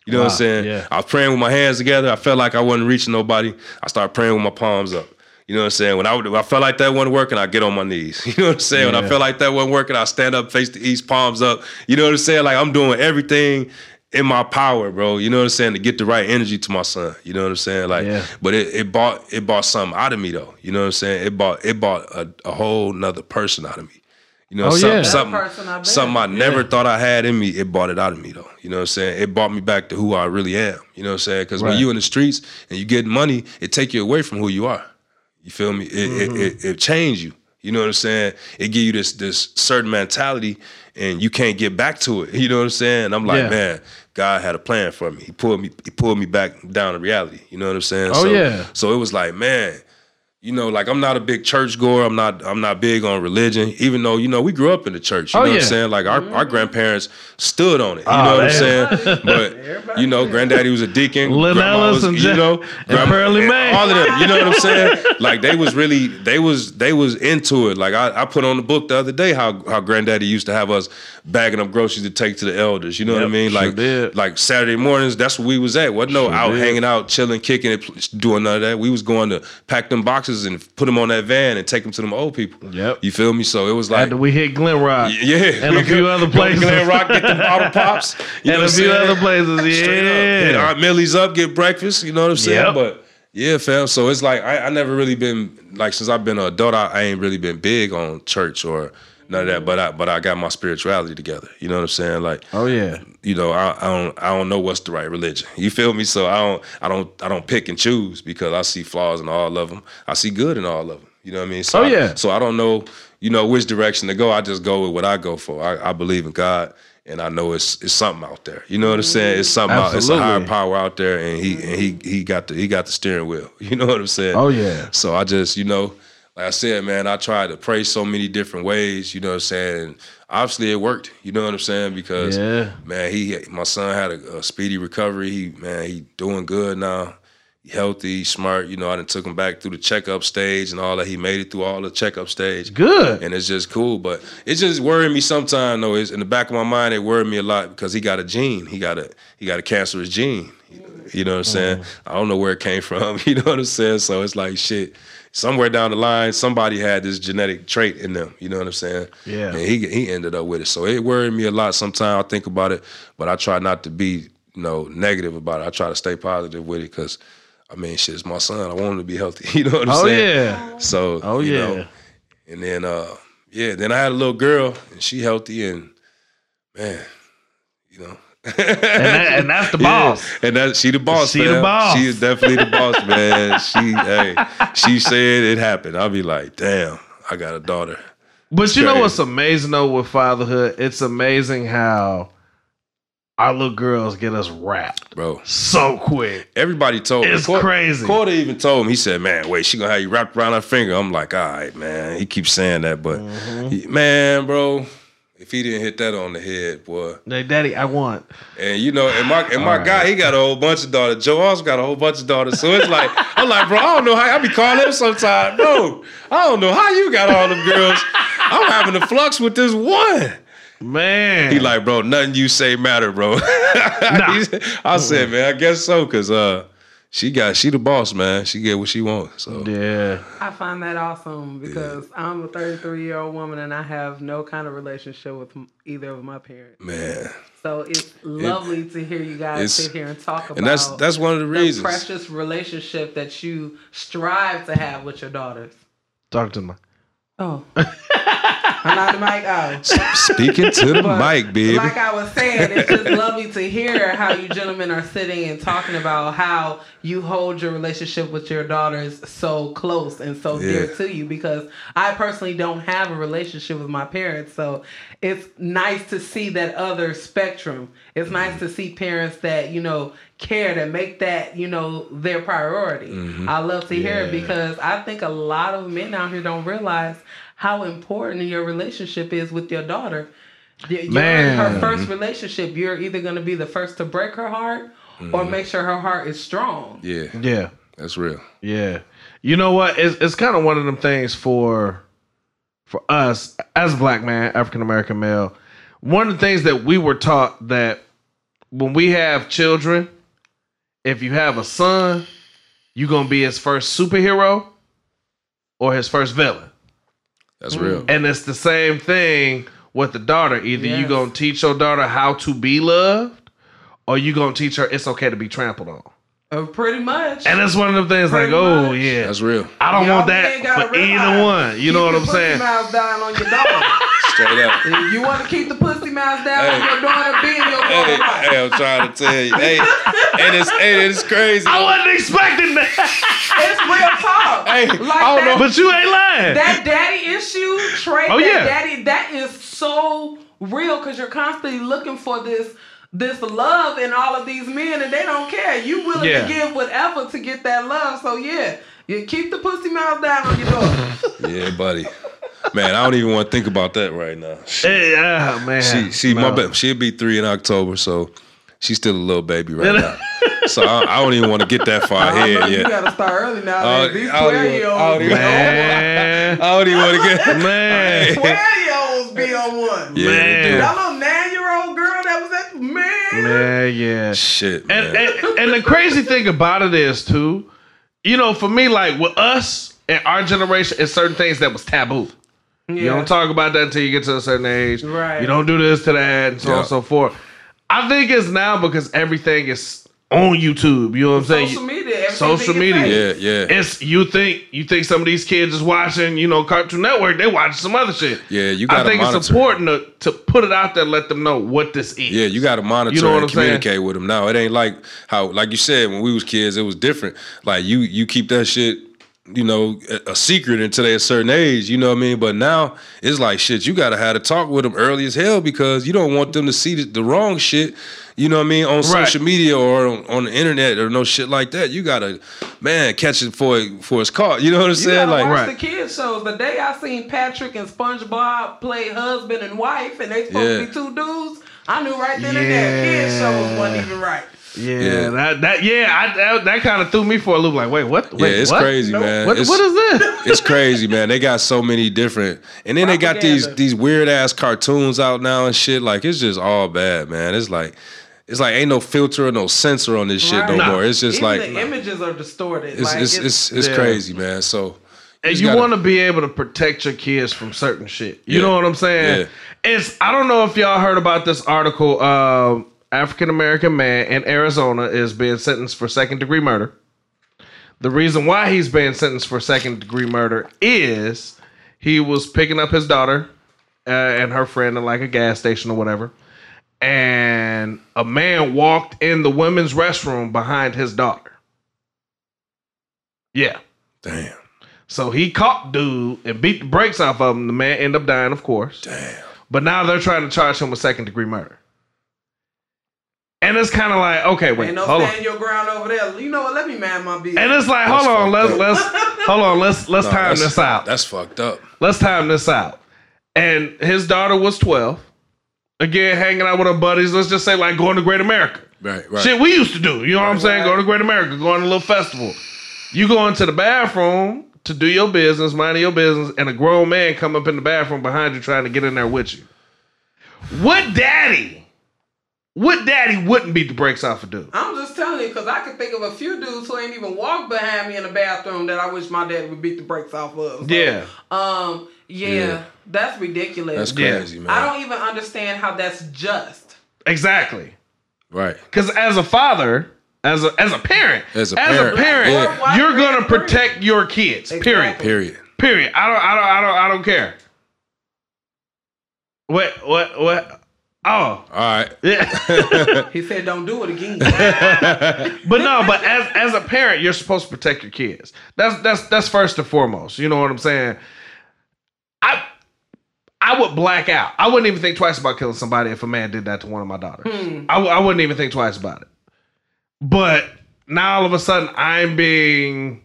You know what I'm saying? yeah. I was praying with my hands together. I felt like I wasn't reaching nobody. I started praying with my palms up. You know what I'm saying? When I would, when I felt like that wasn't working, I get on my knees. You know what I'm saying? When I Yeah. felt like that wasn't working, I stand up, face the east, palms up. You know what I'm saying? Like I'm doing everything in my power, bro. You know what I'm saying? To get the right energy to my son. You know what I'm saying? Like, Yeah. but it, it bought it bought something out of me though. You know what I'm saying? It bought it bought a, a whole nother person out of me. You know, Oh, something, yeah. something, I something I never Yeah. thought I had in me. It bought it out of me though. You know what I'm saying? It brought me back to who I really am. You know what I'm saying? Because when you in the streets and you get money, it take you away from who you are. You feel me? It Mm-hmm. it, it, it change you. You know what I'm saying? It give you this this certain mentality, and you can't get back to it. You know what I'm saying? And I'm like, Yeah. man, God had a plan for me. He pulled me. He pulled me back down to reality. You know what I'm saying? Oh, so, yeah. So it was like, man, you know, like I'm not a big church goer. I'm not. I'm not big on religion. Even though you know we grew up in the church. You Oh, know what. I'm saying? Like our, our mm-hmm. grandparents stood on it. You Oh, know what I'm saying? But you know, granddaddy was a deacon. Lynn grandma Ellis was, and you Jack- know, and Pearlie Mae. all of them. You know what I'm saying? Like they was really they was they was into it. Like I, I put on the book the other day how how granddaddy used to have us bagging up groceries to take to the elders. You know what I mean? Like did. like Saturday mornings, that's where we was at. Wasn't no Sure out did. hanging out, chilling, kicking it, doing none of that. We was going to pack them boxes and put them on that van and take them to them old people. Yep. You feel me? So it was like After we hit Glen Rock. yeah, And a few other places. Glen Rock, get them bottle pops. You And know a few other places, Straight up. Yeah. Aunt Millie's up, get breakfast. You know what I'm saying? Yep. But yeah, fam. So it's like I, I never really been like since I've been an adult. I, I ain't really been big on church or none of that. But I but I got my spirituality together. You know what I'm saying? Like Oh yeah. you know, I, I don't I don't know what's the right religion. You feel me? So I don't I don't I don't pick and choose because I see flaws in all of them. I see good in all of them. You know what I mean? So Oh, I- yeah. so I don't know, you know, which direction to go. I just go with what I go for. I, I believe in God, and I know it's it's something out there. You know what I'm saying? It's something out. It's a higher power out there, and he and he he got the he got the steering wheel. You know what I'm saying? Oh yeah. So I just, you know, like I said, man, I tried to pray so many different ways, you know what I'm saying? Obviously it worked, you know what I'm saying? Because Yeah. man, he my son had a, a speedy recovery. He man, he doing good now. He healthy, smart, you know, I done took him back through the checkup stage and all that. He made it through all the checkup stage. Good. And it's just cool. But it just worried me sometimes though. It's in the back of my mind, it worried me a lot because he got a gene. He got a he got a cancerous gene. You know what I'm saying? Mm-hmm. I don't know where it came from. You know what I'm saying? So it's like shit. Somewhere down the line, somebody had this genetic trait in them. You know what I'm saying? Yeah. And he he ended up with it. So it worried me a lot. Sometimes I think about it, but I try not to be you know negative about it. I try to stay positive with it because. I mean, shit, it's my son. I want him to be healthy. You know what I'm Oh saying? Oh yeah. So, Oh you yeah. know, and then uh yeah, then I had a little girl and she healthy and man, you know. And, that, and that's the Yeah, boss. And that she the boss. She the boss. She is definitely the boss, man. She hey, she said it happened. I'll be like, damn, I got a daughter. But you know what's amazing though with fatherhood? It's amazing how our little girls get us wrapped Bro. so quick. Everybody told me. It's Cor- crazy. Quarter even told me. He said, "Man, wait, she gonna have you wrapped around her finger." I'm like, "All right, man." He keeps saying that, but Mm-hmm. he- man, bro, if he didn't hit that on the head, boy, Like, Daddy, I want. And you know, and my and my All guy, he got a whole bunch of daughters. Joe also got a whole bunch of daughters. So it's like, I'm like, bro, I don't know how I be calling him sometimes, bro. I don't know how you got all them girls. I'm having a flux with this one. Man. He like, bro, nothing you say matter, bro. Said- I said, man, I guess so, cause uh, she got she the boss, man. She get what she wants. So Yeah. I find that awesome because I'm a 33 year old woman and I have no kind of relationship with either of my parents. man, So it's lovely to hear you guys sit here and talk about and that's that's one of the the reasons. precious relationship that you strive to have with your daughters. Talk to me. Oh. I'm not the mic out. Speaking to the But mic, baby. Like I was saying, it's just lovely to hear how you gentlemen are sitting and talking about how you hold your relationship with your daughters so close and so dear to you. Because I personally don't have a relationship with my parents, so it's nice to see that other spectrum. It's nice to see parents that you know care to make that you know their priority. Mm-hmm. I love to hear it because I think a lot of men out here don't realize how important your relationship is with your daughter. Y- You're Man. her mm-hmm. first relationship. You're either going to be the first to break her heart or mm-hmm. make sure her heart is strong. yeah, Yeah. that's real. Yeah. You know what? It's it's kind of one of them things for for us as black man, African American male. One of the things that we were taught that when we have children, if you have a son, you're gonna be his first superhero. or his first villain. That's real. Mm. And it's the same thing with the daughter. Either you Yes. gonna teach your daughter how to be loved, or you gonna teach her it's okay to be trampled on. Uh, pretty much. And that's one of the things like, Pretty oh yeah, That's real. I don't Y'all want that for either one. You know what I'm saying? Mouth down on your daughter. Straight up. if you want to keep the pussy mouth down on your daughter, be in your Hey, daughter's hey, I'm trying to tell you. Hey, and it's hey, it's crazy. I wasn't expecting that, It's real talk. Hey, like I don't that, know. but you ain't lying. that daddy issue trait. Oh, that yeah. daddy. That is so real because you're constantly looking for this. This love in all of these men, and they don't care. You willing Yeah. to give whatever to get that love. So yeah, you keep the pussy mouth down on your daughter. Yeah, buddy. Man, I don't even want to think about that right now. Hey, ah, man. She, she, my No. ba- she'll be three in October, so she's still a little baby right now. So I, I don't even want to get that far I know ahead you yet. gotta start early now. Oh, These I don't twelve even- year olds, Man, I don't even want to get. man, twelve year olds be on one. Yeah, Man. they do. That little nine year old girl that was at man. man, yeah. Shit, And, man. and and the crazy thing about it is too, you know, for me, like with us and our generation, it's certain things that was taboo. You don't talk about that until you get to a certain age. Right. You don't do this to that, and so on and so forth. I think it's now because everything is on YouTube. You know what I'm saying? Social media. everything Social media. yeah, yeah, It's you think you think some of these kids is watching, you know, Cartoon Network. They watch some other shit. yeah. You got to monitor. I think monitor. it's important to, to put it out there, and let them know what this is. Yeah, you got to monitor You know what and I'm saying? communicate with them. Now it ain't like how, like you said, when we was kids, it was different. Like you, you keep that shit, you know, a, a secret until they a certain age. You know what I mean? But now it's like shit. You got to have to talk with them early as hell because you don't want them to see the, the wrong shit. You know what I mean on Right. social media or on, on the internet or no shit like that. You gotta, man, catch it for it for it's caught. You know what I'm You saying? gotta Like, watch Right. the kids shows. The day I seen Patrick and SpongeBob play husband and wife, and they supposed Yeah. to be two dudes, I knew right then and there kids shows wasn't even right. Yeah, Yeah. that that yeah, I, that, that kind of threw me for a loop. Like, wait, what? Wait, yeah, it's what? crazy, Nope. man. What, It's- what is this? it's crazy, man. They got so many different, and then they got these these weird ass cartoons out now and shit. Like it's just all bad, man. It's like it's like ain't no filter or no censor on this shit Right. no Nah. more. It's just Even like the images are distorted. it's like it's it's, it's Yeah. crazy, man. So and just you want to be able to protect your kids from certain shit. You Yeah. know what I'm saying? It's I don't know if y'all heard about this article. Um, African American man in Arizona is being sentenced for second degree murder. The reason why he's being sentenced for second degree murder is he was picking up his daughter uh, and her friend at like a gas station or whatever, and a man walked in the women's restroom behind his daughter. Yeah. damn, So he caught dude and beat the brakes off of him. The man ended up dying, of course. damn. But now they're trying to charge him with second degree murder. And it's kind of like, okay, wait, Ain't no hold on. stand your ground over there. You know what? Let me man my business. And it's like, That's hold on, let's fucked let's hold on, let's let's No, time this out. That's fucked up. Let's time this out. And his daughter was twelve. Again, hanging out with her buddies. Let's just say like going to Great America. Right, right. Shit we used to do. You know what I'm saying? Right. Go to Great America, going to a little festival. You go into the bathroom to do your business, mind your business, and a grown man come up in the bathroom behind you trying to get in there with you. What daddy? What daddy wouldn't beat the brakes off a dude? I'm just telling you because I can think of a few dudes who ain't even walked behind me in the bathroom that I wish my dad would beat the brakes off of. So, Yeah. Um. Yeah, Yeah. That's ridiculous. That's Yeah. crazy, man. I don't even understand how that's just. Exactly. right. Because as a father, as a as a parent, As a parent, yeah. You're gonna green. protect your kids. Period. Period. Period. I don't. I don't. I don't. I don't care. What? What? What? Oh, All right. yeah. He said, "Don't do it again." but no. But as as a parent, you're supposed to protect your kids. That's that's that's first and foremost. You know what I'm saying? I I would black out. I wouldn't even think twice about killing somebody if a man did that to one of my daughters. Hmm. I, w- I wouldn't even think twice about it. But now all of a sudden I'm being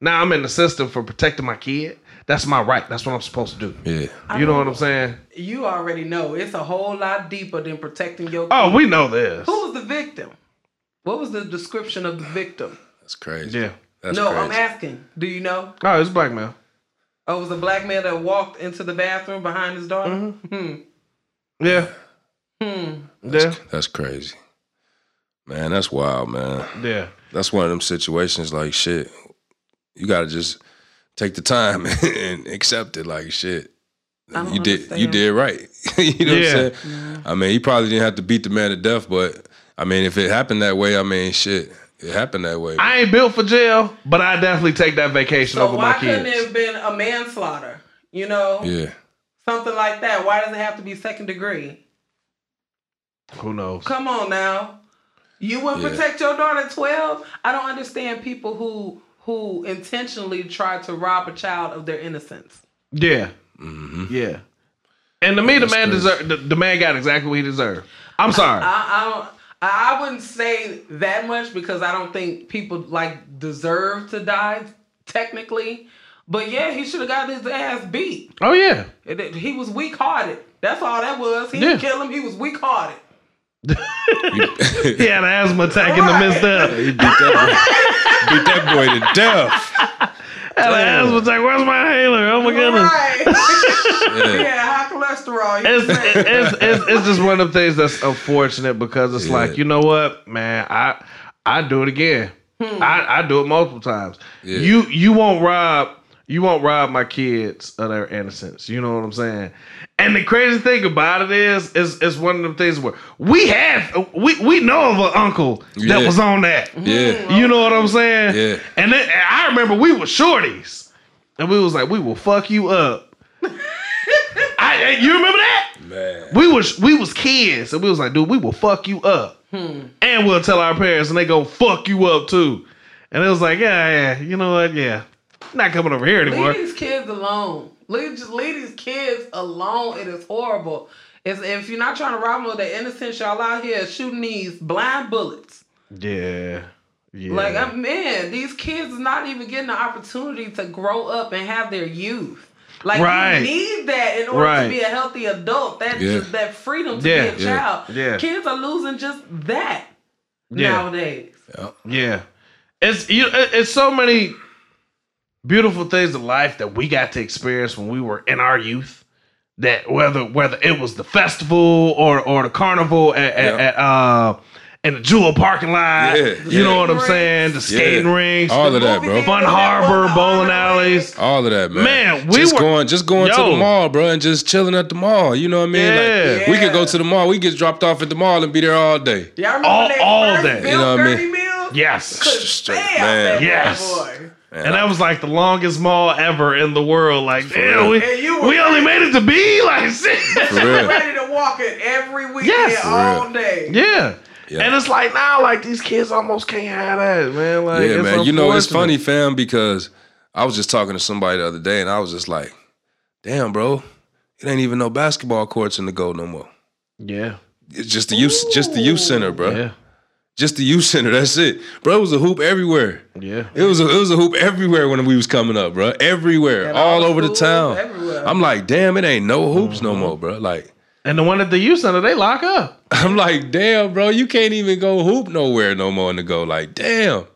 now I'm in the system for protecting my kid. That's my right. That's what I'm supposed to do. Yeah. You know what I'm saying? you already know it's a whole lot deeper than protecting your. Oh, we know this. Who was the victim? What was the description of the victim? That's crazy. Yeah. That's no, crazy. I'm asking. Do you know? Oh, it's black man. Oh, it was a black man that walked into the bathroom behind his daughter. Mm-hmm. Hmm. Yeah. Hmm. Yeah. That's crazy. Man, that's wild, man. Yeah. That's one of them situations like shit. You gotta just take the time and accept it. Like shit, you did you did right. you know Yeah. what I'm saying? I mean, he probably didn't have to beat the man to death, but I mean, if it happened that way, I mean, shit, it happened that way. I ain't built for jail, but I definitely take that vacation So over my kids. why couldn't it kids. have been a manslaughter? You know, yeah, something like that. Why does it have to be second degree? Who knows? Come on now. You wouldn't Yeah. protect your daughter 12? I don't understand people who who intentionally tried to rob a child of their innocence. Yeah, mm-hmm. yeah. And to me, the man deserved. The, the man got exactly what he deserved. I'm sorry. I, I don't I I wouldn't say that much because I don't think people like deserve to die technically. But yeah, he should have got his ass beat. oh yeah. It- it- He was weak hearted. That's all that was. He Yeah. didn't kill him. He was weak hearted. He had an asthma attack in the midst of. he beat that boy, beat that boy to death. Had an asthma attack. Where's my inhaler? Oh my goodness. Right. Yeah. yeah, high cholesterol. it's, it's, it's, it's just one of the things that's unfortunate because it's Yeah. like you know what man I I do it again hmm. I, I do it multiple times Yeah. you you won't rob you won't rob my kids of their innocence you know what I'm saying and the crazy thing about it is is it's one of them things where we have we we know of an uncle that Yeah. was on that Yeah, mm-hmm. you know what I'm saying Yeah. and then I remember we were shorties and we was like we will fuck you up I, you remember that? man. We was we was kids, and we was like, dude, we will fuck you up, hmm. and we'll tell our parents, and they go fuck you up too. And it was like, yeah, yeah, you know what? Yeah, not coming over here anymore. Leave these kids alone. Leave just leave these kids alone. It is horrible. It's, if you're not trying to rob them of their innocence, y'all out here shooting these blind bullets. Yeah, yeah. Like, uh, man, these kids is not even getting the opportunity to grow up and have their youth. Like, Right. you need that in order Right. to be a healthy adult. That Yeah. just that freedom to Yeah, be a child. yeah. Kids are losing just that Yeah. nowadays. Yeah. yeah, it's you. It's so many beautiful things in life that we got to experience when we were in our youth. That whether whether it was the festival or or the carnival at, at, Yeah. at uh in the Jewel parking lot, Yeah, you yeah. know what I'm saying? The skating Yeah. rinks, All the of that, bro. Fun Harbor, bowling alleys. All of that, man. Man, we just were- going, just going to the mall, bro, and just chilling at the mall. You know what I mean? Yeah. Like we could go to the mall. We get dropped off at the mall and be there all day. Y'all remember All- all that, built you know what I mean? Gertie Yes. Couldn't Straight- man. that Yes. Boy. And that was like the longest mall ever in the world. Like, damn, we, And you we only made it to be like six. For real. ready to walk it every weekend Yes. All day. Yeah. Yeah. And it's like now, like these kids almost can't have that, man. Like, yeah, it's man. You know, it's funny, fam, because I was just talking to somebody the other day, and I was just like, "Damn, bro, it ain't even no basketball courts in the go no more. Yeah. It's just the youth, just the youth center, bro. Yeah. Just the youth center. That's it, bro. It was a hoop everywhere. Yeah. It was a, it was a hoop everywhere when we was coming up, bro. Everywhere, At all all over the town. everywhere. I'm like, damn, it ain't no hoops Mm-hmm. no more, bro. Like, And the one at the youth center, they lock up. I'm like, damn, bro, you can't even go hoop nowhere no more in the go. Like, damn,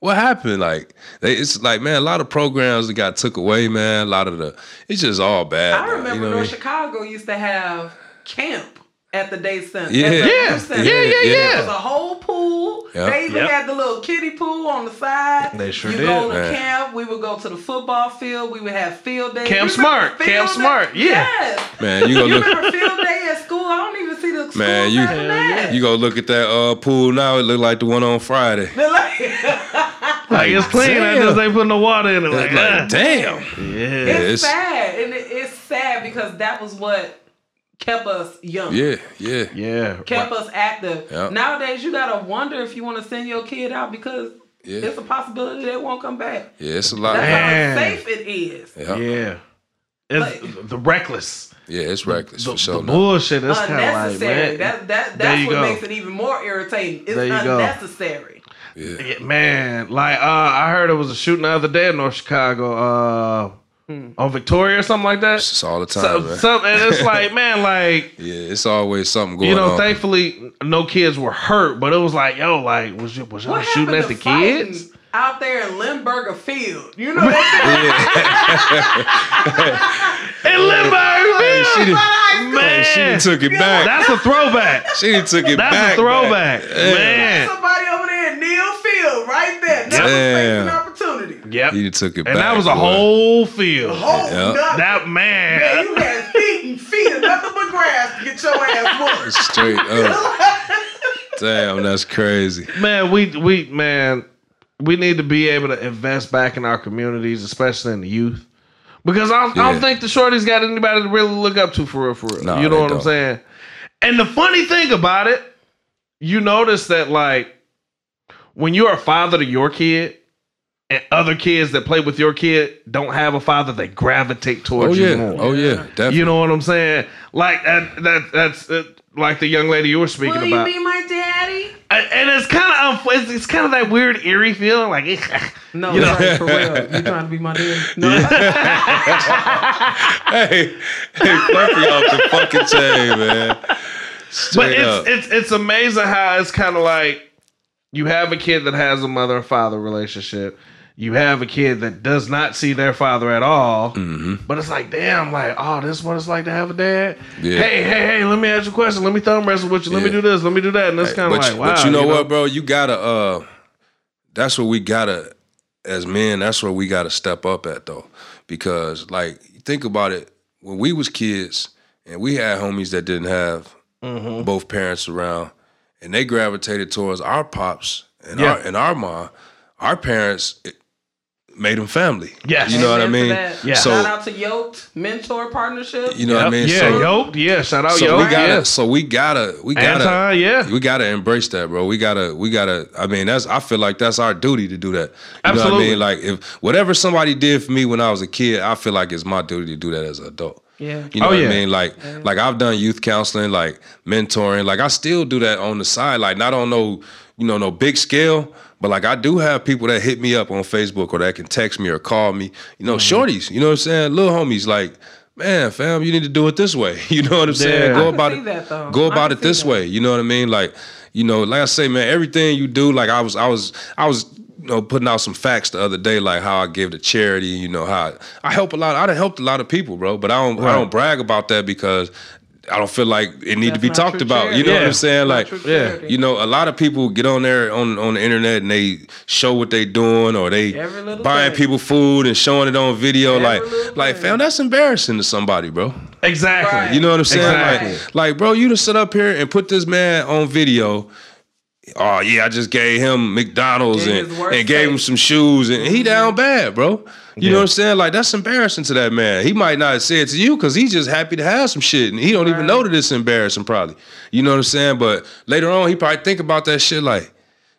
what happened? Like, they, it's like, man, a lot of programs that got took away, man. A lot of the, it's just all bad. I now, remember you know what I North mean? Chicago used to have camp at the day center. Yeah. at Yeah. center. Yeah, yeah, Yeah. yeah. It was a whole pool. Yep. They even Yep. had the little kiddie pool on the side. They sure you did, go to man. camp. We would go to the football field. We would have field day. Camp You Smart. field Camp day? Smart. Yeah. Yes. Man, you go You look, remember field day at school? I don't even see the school Man, you- having that. you go look at that uh pool now. It look like the one on Friday. Like- Like, it's clean. I just ain't putting no water in it. Like, Like, ah. damn. Yeah. it's it's- sad, and it, it's sad because that was what kept us young. Yeah, yeah. Yeah. kept us active. Yeah. Nowadays, you gotta wonder if you want to send your kid out because Yeah. it's a possibility they won't come back. Yeah, it's a lot. That's Man. how safe it is. Yeah, yeah, Yeah. It's Like- the reckless. Yeah, it's reckless The, for sure. the bullshit. It's kind of like, man. that that There that's you what go. makes it even more irritating. It's There you unnecessary. Yeah. Yeah, man, like uh, I heard it was a shooting the other day in North Chicago, uh, Hmm. on Victoria or something like that. It's just all the time, So, man. some, and it's like, man, like yeah, it's always something going on. you know, on. thankfully no kids were hurt, but it was like, yo, like was you was y'all What shooting at the kids? out there in Limburger Field? You know that? In Lindbergh, Hey, she done, man, she done took it back. that's a throwback. she done took it That's back. That's a throwback, back. Yeah. man. Somebody over there in Neil Field, right there. Never Damn. Faced an. Yep. He took it and back. that was a boy. whole field. Oh, Yeah. nothing. That man. Man, you had feet and feet and nothing but grass to get your ass whooped. straight up. Damn, that's crazy. man, we we man, we need to be able to invest back in our communities, especially in the youth. Because I, don't- I don't think the shorties got anybody to really look up to for real, for real. Nah, you know they what I'm saying? And the funny thing about it, you notice that like when you're a father to your kid and other kids that play with your kid don't have a father, they gravitate Oh towards you yeah. more. Oh yeah. Definitely. You know what I'm saying? Like that. That that's uh, like the young lady you were speaking about. Will you be my daddy? And- and it's kind of it's, it's kind of that weird eerie feeling, like No, You know- right, for real. You trying to be my daddy? No. hey, hey, Fluffy off the fucking chain, man. but Straight it's it's it's amazing how it's kind of like you have a kid that has a mother and father relationship. You have a kid that does not see their father at all, Mm-hmm. but it's like, damn, like, oh, this is what it's like to have a dad. Yeah. Hey, hey, hey, let me ask you a question. Let me thumb wrestle with you. Let me do this. Let me do that. And it's kind of like, you- wow. but you know what, bro? You gotta. uh That's what we gotta, as men. That's what we gotta step up at, though, because like think about it. When we was kids and we had homies that didn't have Mm-hmm. both parents around, and they gravitated towards our pops and Yeah. our and our mom. Our parents made them family. Yes. you know what I mean. Yeah. So Shout out to Yoked Mentor Partnership. you know what I mean. Yeah, so, yoked. Yeah, shout out so yoked. we gotta. yeah. So we gotta. We gotta. Anton, yeah. We gotta embrace that, bro. We gotta, we gotta. I mean, that's. I feel like that's our duty to do that. You Absolutely. know what I mean? Like if whatever somebody did for me when I was a kid, I feel like it's my duty to do that as an adult. Yeah. You know Oh, what yeah. I mean? Like, like I've done youth counseling, like mentoring. Like I still do that on the side. Like not on no, you know, no big scale. But like I do have people that hit me up on Facebook or that can text me or call me. You know, Mm-hmm. shorties. You know what I'm saying? Little homies. Like, man, fam, you need to do it this way. You know what I'm saying? Yeah. Go I about see it. that, though. Go about it this that. way. You know what I mean? Like, you know, like I say, man, everything you do. Like I was, I was, I was. You know, putting out some facts the other day, like how I give to charity. You know how I, I help a lot. I done helped a lot of people, bro. But I don't, I don't brag about that because I don't feel like it need to be talked about. You know charity. what I'm saying? Like, yeah. you know, a lot of people get on there on on the internet and they show what they doing or they buying people food and showing it on video. Every like, like, fam, that's embarrassing to somebody, bro. Exactly. Right. You know what I'm saying? Exactly. Like, like, bro, you to sit up here and put this man on video. Oh yeah, I just gave him McDonald's In and, and gave him some shoes and he down bad, bro. You know what I'm saying? Like that's embarrassing to that man. He might not say it to you because he's just happy to have some shit and he don't even know that it's embarrassing probably. You know what I'm saying? But later on he probably think about that shit like, damn,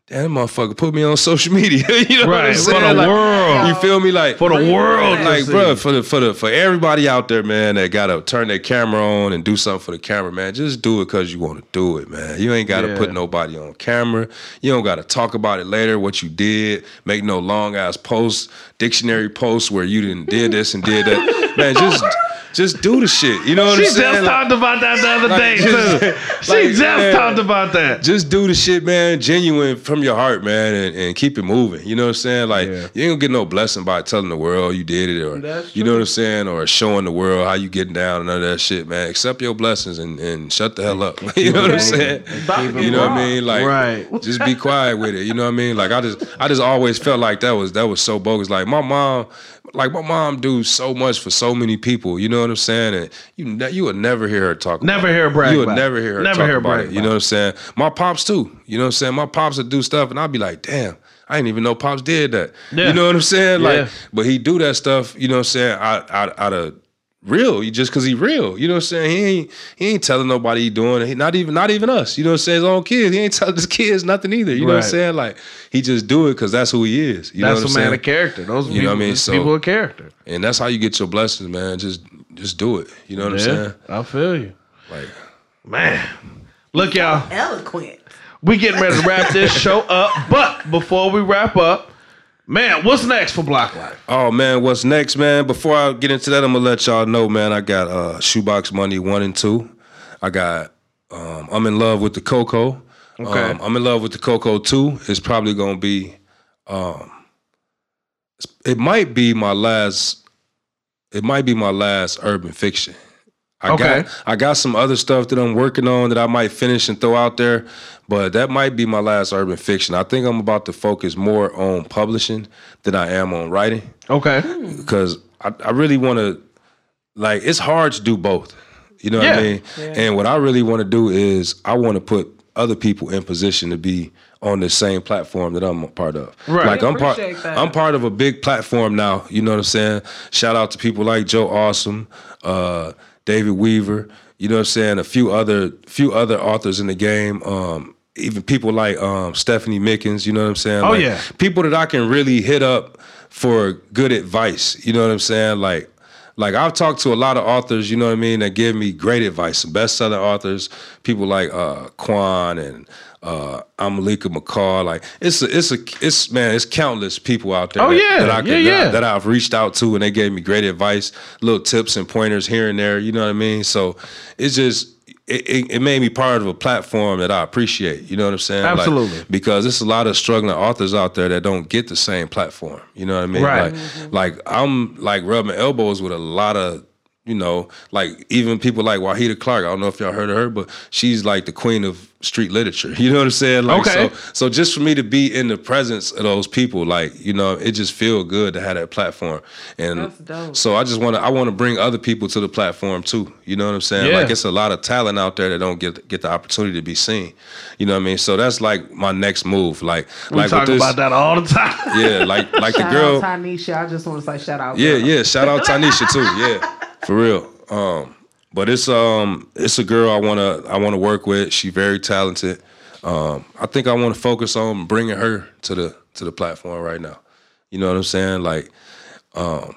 that motherfucker put me on social media. you know what I'm Right, for the Like, world. You feel me? Like For the world, like, bro, for the for the for everybody out there, man, that gotta turn their camera on and do something for the camera, man. Just do it because you want to do it, man. You ain't gotta Yeah. put nobody on camera. You don't gotta talk about it later what you did. Make no long ass posts, dictionary posts where you didn't did this and did that, man. Just just do the shit. You know what She I'm saying? She just? Like, talked about that the other like, day just- too. She like, just man. talked about that. just do the shit, man, genuine from your heart, man, and, and keep it moving. You know what I'm saying? Like Yeah. you ain't gonna get no blessing by telling the world you did it, or you know what I'm saying, or showing the world how you getting down and all that shit, man. Accept your blessings and, and shut the hell up. you know what I'm saying? About to get You know what I mean? Like, Right. just be quiet with it. You know what I mean? Like, I just, I just always felt like that was that was so bogus. Like my mom, like my mom, do so much for so many people. You know what I'm saying? And you, ne- you would never hear her talk. Never hear her brag You would never hear her Never talk hear about it. You know what I'm saying? My pops too. You know what I'm saying? My pops would do stuff, and I'd be like, damn. I didn't even know pops did that. Yeah. You know what I'm saying? Like, Yeah. but he do that stuff. You know what I'm saying? Out, out, out of real, he just because he real. You know what I'm saying? He ain't he ain't telling nobody he doing it. He, not even not even us. You know what I'm saying? His own kids. He ain't telling his kids nothing either. You know what I'm saying? Like he just do it because that's who he is. You That's know what I'm man saying? of character. Those You people, know what I mean? So- people of character. and that's how you get your blessings, man. Just just do it. You know what I'm saying? I feel you, Like man. Look, y'all, Eloquent. we getting ready to wrap this show up. But before we wrap up, man, what's next for Block Life? Oh man, what's next, man? Before I get into that, I'm gonna let y'all know, man. I got uh Shoebox Money one and two. I got um I'm in love with the Coco. Okay. Um, I'm in love with the Coco two. It's probably gonna be um it might be my last it might be my last urban fiction. I Okay. got I got some other stuff that I'm working on that I might finish and throw out there, but that might be my last urban fiction. I think I'm about to focus more on publishing than I am on writing Okay. because I, I really want to like it's hard to do both. You know what I mean? Yeah. And what I really want to do is I want to put other people in position to be on the same platform that I'm a part of. Right. Like I'm part that. I'm part of a big platform now, you know what I'm saying? Shout out to people like Joe Awesome, uh, David Weaver, you know what I'm saying, a few other few other authors in the game. Um, even people like um, Stephanie Mickens, you know what I'm saying? Oh, Like, yeah. people that I can really hit up for good advice. You know what I'm saying? Like, like I've talked to a lot of authors, you know what I mean, that give me great advice. Some best-selling authors, people like uh Quan and uh Amalika McCall. Like it's a it's a it's man, it's countless people out there Oh, that, yeah. that I Yeah, can yeah. that, that I've reached out to and they gave me great advice, little tips and pointers here and there, you know what I mean? So it's just it, it, it made me part of a platform that I appreciate. You know what I'm saying? Like, Absolutely. because there's a lot of struggling authors out there that don't get the same platform. You know what I mean? Right. Like, like I'm like rubbing elbows with a lot of, you know, like even people like Wahida Clark. I don't know if y'all heard of her, but she's like the queen of street literature. You know what I'm saying? Like, Okay. So, so just for me to be in the presence of those people, like you know, it just feel good to have that platform. And That's dope. so I just want to I want to bring other people to the platform too. You know what I'm saying? Yeah. Like it's a lot of talent out there that don't get get the opportunity to be seen. You know what I mean? So that's like my next move. Like We like talk with this, about that all the time. yeah, like like the girl. out Tanisha. I just want to say shout out. Yeah, girl. yeah. Shout out Tanisha too. Yeah, for real. Um, but it's um it's a girl I wanna I wanna work with. She's very talented. Um, I think I want to focus on bringing her to the to the platform right now. You know what I'm saying? Like, um,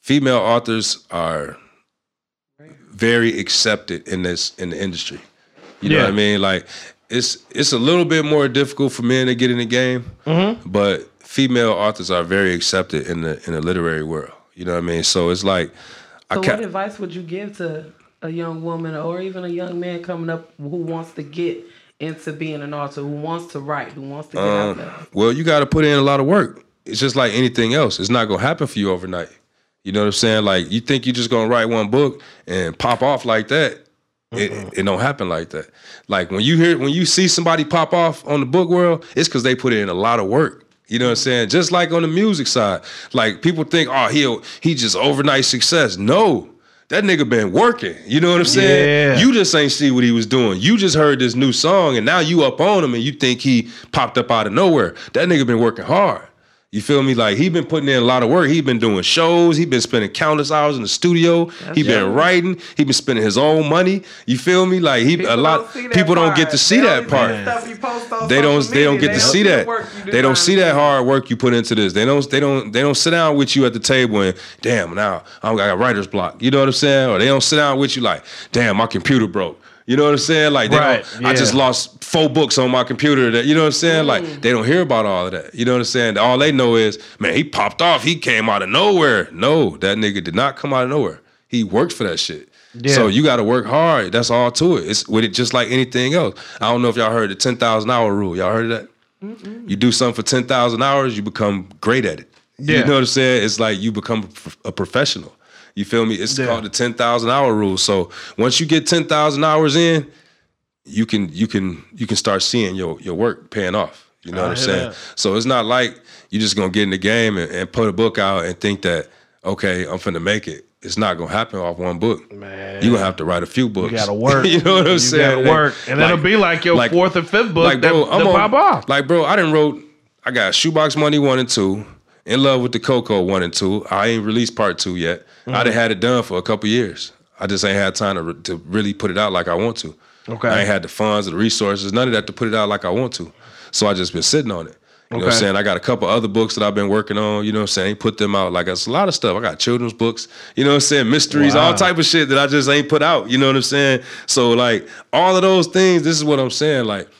female authors are very accepted in this in the industry. You know what I mean? Like, it's it's a little bit more difficult for men to get in the game, Mm-hmm. but female authors are very accepted in the in the literary world. You know what I mean? So it's like I So, what can't. advice would you give to a young woman or even a young man coming up who wants to get into being an author, who wants to write, who wants to get out Um, there? well, you got to put in a lot of work. It's just like anything else. It's not gonna happen for you overnight. You know what I'm saying? Like you think you're just gonna write one book and pop off like that. It, it don't happen like that. Like when you hear when you see somebody pop off on the book world, it's because they put in a lot of work. You know what I'm saying? Just like on the music side, like people think, oh, he he just overnight success. No, that nigga been working. You know what I'm saying? Yeah. You just ain't see what he was doing. You just heard this new song, and now you up on him, and you think he popped up out of nowhere. That nigga been working hard. You feel me? Like he been putting in a lot of work. He been doing shows. He been spending countless hours in the studio. he been writing. He been spending his own money. You feel me? Like he a lot. People don't get to see They that part stuff you post on they don't they don't get to see that. do They don't see that hard work you put into this. They don't they don't they don't sit down with you at the table and damn now I'm I got writer's block. You know what I'm saying? Or they don't sit down with you like damn my computer broke. You know what I'm saying? Like they Right, don't, I just lost four books on my computer. That you know what I'm saying? Like mm. they don't hear about all of that. You know what I'm saying? All they know is man he popped off. He came out of nowhere. No, that nigga did not come out of nowhere. He worked for that shit. Yeah. So you got to work hard. That's all to it. It's with it just like anything else. I don't know if y'all heard the ten thousand hour rule. Y'all heard of that? You do something for ten thousand hours, you become great at it. Yeah. You know what I'm saying? It's like you become a professional. You feel me? It's Yeah. called the ten thousand hour rule. So once you get ten thousand hours in, you can you can you can start seeing your your work paying off. You know I what I'm saying? that. So it's not like you're just gonna get in the game and, and put a book out and think that okay, I'm finna make it. It's not gonna happen off one book. Man. You gonna have to write a few books. You gotta work. you know what I'm You saying? gotta work. And it'll be like your fourth or fifth book that- that pop off. Like, bro, I didn't wrote. I got Shoebox Money one and two. In Love with the Coco one and two. I ain't released part two yet. Mm-hmm. I done had it done for a couple years. I just ain't had time to, re- to really put it out like I want to. Okay. I ain't had the funds or the resources, none of that to put it out like I want to. So I just been sitting on it. You know what I'm saying? I got a couple other books that I've been working on, you know what I'm saying? Ain't put them out. Like it's a lot of stuff. I got children's books, you know what I'm saying? Mysteries, all type of shit that I just ain't put out. You know what I'm saying? So like all of those things, this is what I'm saying. Like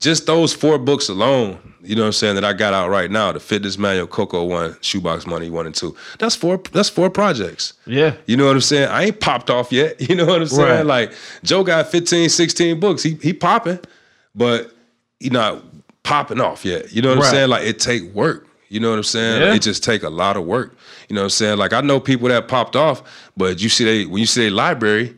just those four books alone, you know what I'm saying, that I got out right now, the fitness manual, Coco one, shoebox money one and two. That's four that's four projects. Yeah. You know what I'm saying? I ain't popped off yet. You know what I'm saying? Right. Like Joe got 15, 16 books. He he popping, but he not popping off yet. You know what Right. I'm saying? Like it take work. You know what I'm saying? Yeah. It just take a lot of work. You know what I'm saying? Like I know people that popped off, but you see they when you see their library,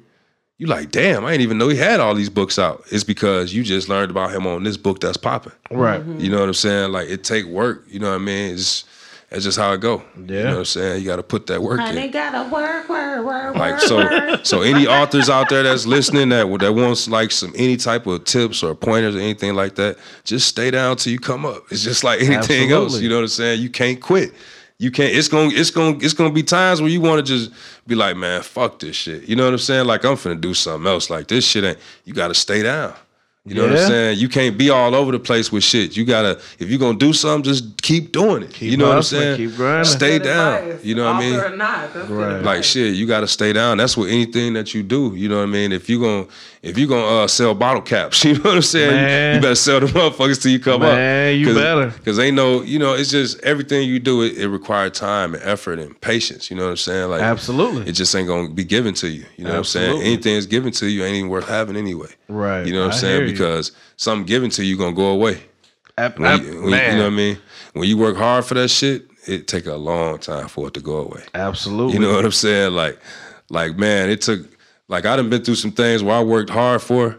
you like, damn, I didn't even know he had all these books out. It's because you just learned about him on this book that's popping. Right. Mm-hmm. You know what I'm saying? Like it take work. You know what I mean? It's that's just how it go. You Yeah. know what I'm saying? You got to put that work in. gotta work, work, work, Like so, so any authors out there that's listening that that wants like some any type of tips or pointers or anything like that, just stay down till you come up. It's just like anything else. You know what I'm saying? You can't quit. You can't. It's gonna. It's gonna. It's gonna be times where you want to just be like, man, fuck this shit. You know what I'm saying? Like I'm finna do something else. Like this shit ain't. You gotta stay down. You know what I'm saying? You can't be all over the place with shit. You gotta. If you're gonna do something, just keep doing it. you know what I'm saying? keep grinding. Stay Good down. advice. You know what I mean? Or not, that's Right. advice. like shit you got to stay down that's what anything that you do you know what i mean if you going to if you going to uh, sell bottle caps you know what i'm saying Man. you, better sell the motherfuckers till you come up Man, you better. because ain't no you know it's just everything you do it, it requires time and effort and patience you know what i'm saying like Absolutely. it just ain't gonna be given to you you know what i'm saying anything that's given to you ain't even worth having anyway Right. you know what I i'm hear saying because something given to you gonna go away Ap- when you, when, man. you know what i mean when you work hard for that shit it take a long time for it to go away Absolutely. you know what I'm saying? Like, like man, it took like I done been through some things where I worked hard for.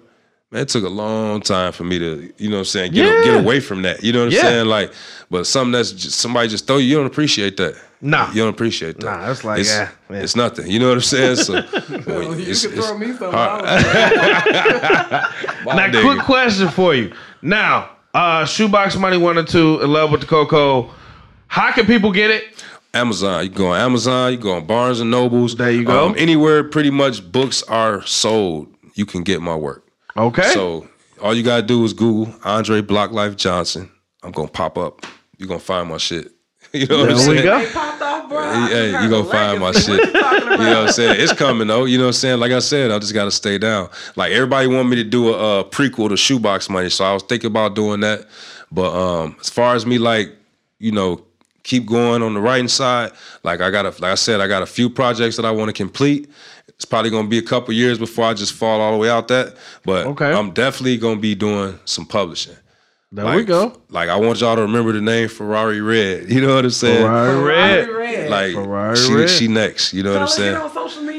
Man, it took a long time for me to, you know what I'm saying, get Yeah. get away from that. You know what I'm Yeah. saying? Like, but something that's just somebody just throw you, you don't appreciate that. Nah. You don't appreciate that. Nah, it's like, it's, yeah, yeah. it's nothing. You know what I'm saying? So you it's- can it's throw me some. hard. Now, nigga. quick question for you. Now, uh, Shoebox Money One and Two, in love with the Coco. How can people get it? Amazon. You go on Amazon. You go on Barnes and Nobles. There you go. Um, anywhere, pretty much books are sold. You can get my work. Okay. So all you gotta do is Google Andre Block Life Johnson. I'm gonna pop up. You're gonna find my shit. You know what There I'm we saying? go. They popped off, bro. Hey, you gonna find my shit. You know what I'm saying? It's coming though. You know what I'm saying? Like I said, I just gotta stay down. Like everybody want me to do a, uh prequel to Shoebox Money, so I was thinking about doing that. But um, as far as me, like you know, keep going on the writing side. Like I got a, like I said, I got a few projects that I want to complete. It's probably gonna be a couple years before I just fall all the way out that. But Okay. I'm definitely gonna be doing some publishing. there Like, we go. Like I want y'all to remember the name Ferrari Red. You know what I'm saying? Ferrari Red. Red. Like Ferrari she, Red. she next. You know what I'm Tell her saying?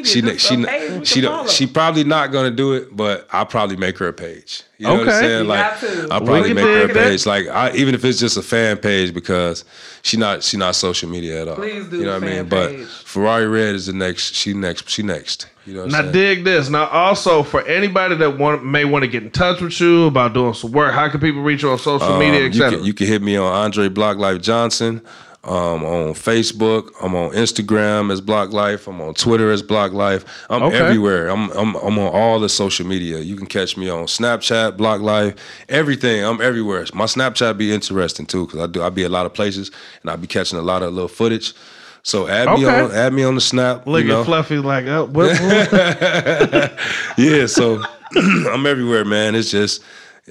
Get media. She Just she a page we she don't- she probably not gonna do it, but I'll probably make her a page. You know what Okay. I'm saying? Like. I'll We probably make her a dig that. page. Like I, even if it's just a fan page because she not she not social media at all. Please do You know what I mean? fan But. Ferrari Red is the next. She next. She next. You know what Now I'm saying? dig this. Now also for anybody that want may want to get in touch with you about doing some work, how can people reach you on social media, Um, you, etc.? can, you can hit me on Andre Block Life Johnson. Um, on Facebook, I'm on Instagram as Block Life. I'm on Twitter as Block Life. I'm Okay. everywhere. I'm, I'm I'm on all the social media. You can catch me on Snapchat, Block Life, everything. I'm everywhere. My Snapchat be interesting too because I do I be a lot of places and I be catching a lot of little footage. So add me on add me on the Snap. Look you know? at Fluffy like, oh, what, what? yeah, so I'm everywhere, man. It's just,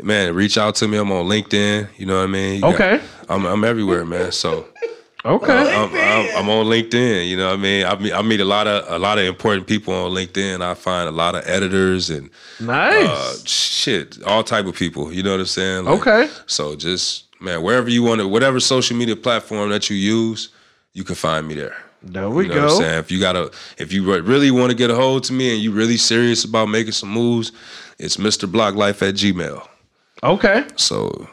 man, reach out to me. I'm on LinkedIn. You know what I mean? You got- Okay. I'm I'm everywhere, man. So okay. I'm, I'm, I'm on LinkedIn. You know what I mean? I meet I meet a lot of a lot of important people on LinkedIn. I find a lot of editors and nice. uh, shit, all type of people. You know what I'm saying? Like, Okay. So just man, wherever you want to, whatever social media platform that you use, you can find me there. there we You know what I'm go. saying? If you gotta, if you really want to get a hold to me and you really serious about making some moves, it's Mr. Block Life at Gmail. Okay. So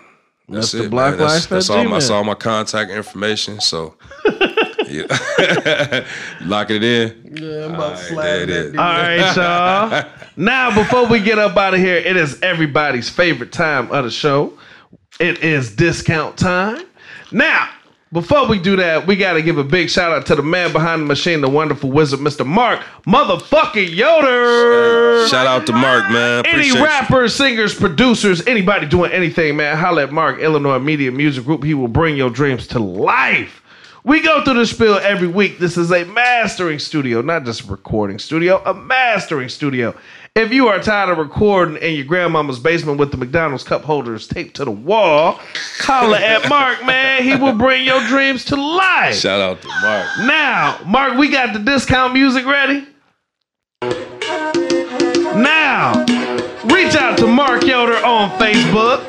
that's Mr. it, Block man. That's, Life that's at all my, that's all my contact information. So yeah. locking it in. Yeah, I'm about to Alright, slide it that is. dude. All right, y'all. Now, before we get up out of here, it is everybody's favorite time of the show. It is discount time. Now, before we do that, we got to give a big shout out to the man behind the machine, the wonderful wizard, Mr. Mark Motherfucking Yoder. Shout out to Mark, man. Any Appreciate you. rappers, singers, producers, anybody doing anything, man, holla at Mark, Illinois Media Music Group. He will bring your dreams to life. We go through this spiel every week. This is a mastering studio, not just a recording studio, a mastering studio. If you are tired of recording in your grandmama's basement with the McDonald's cup holders taped to the wall, holla at Mark, man. He will bring your dreams to life. Shout out to Mark. Now, Mark, we got the discount music ready. Now, reach out to Mark Yoder on Facebook.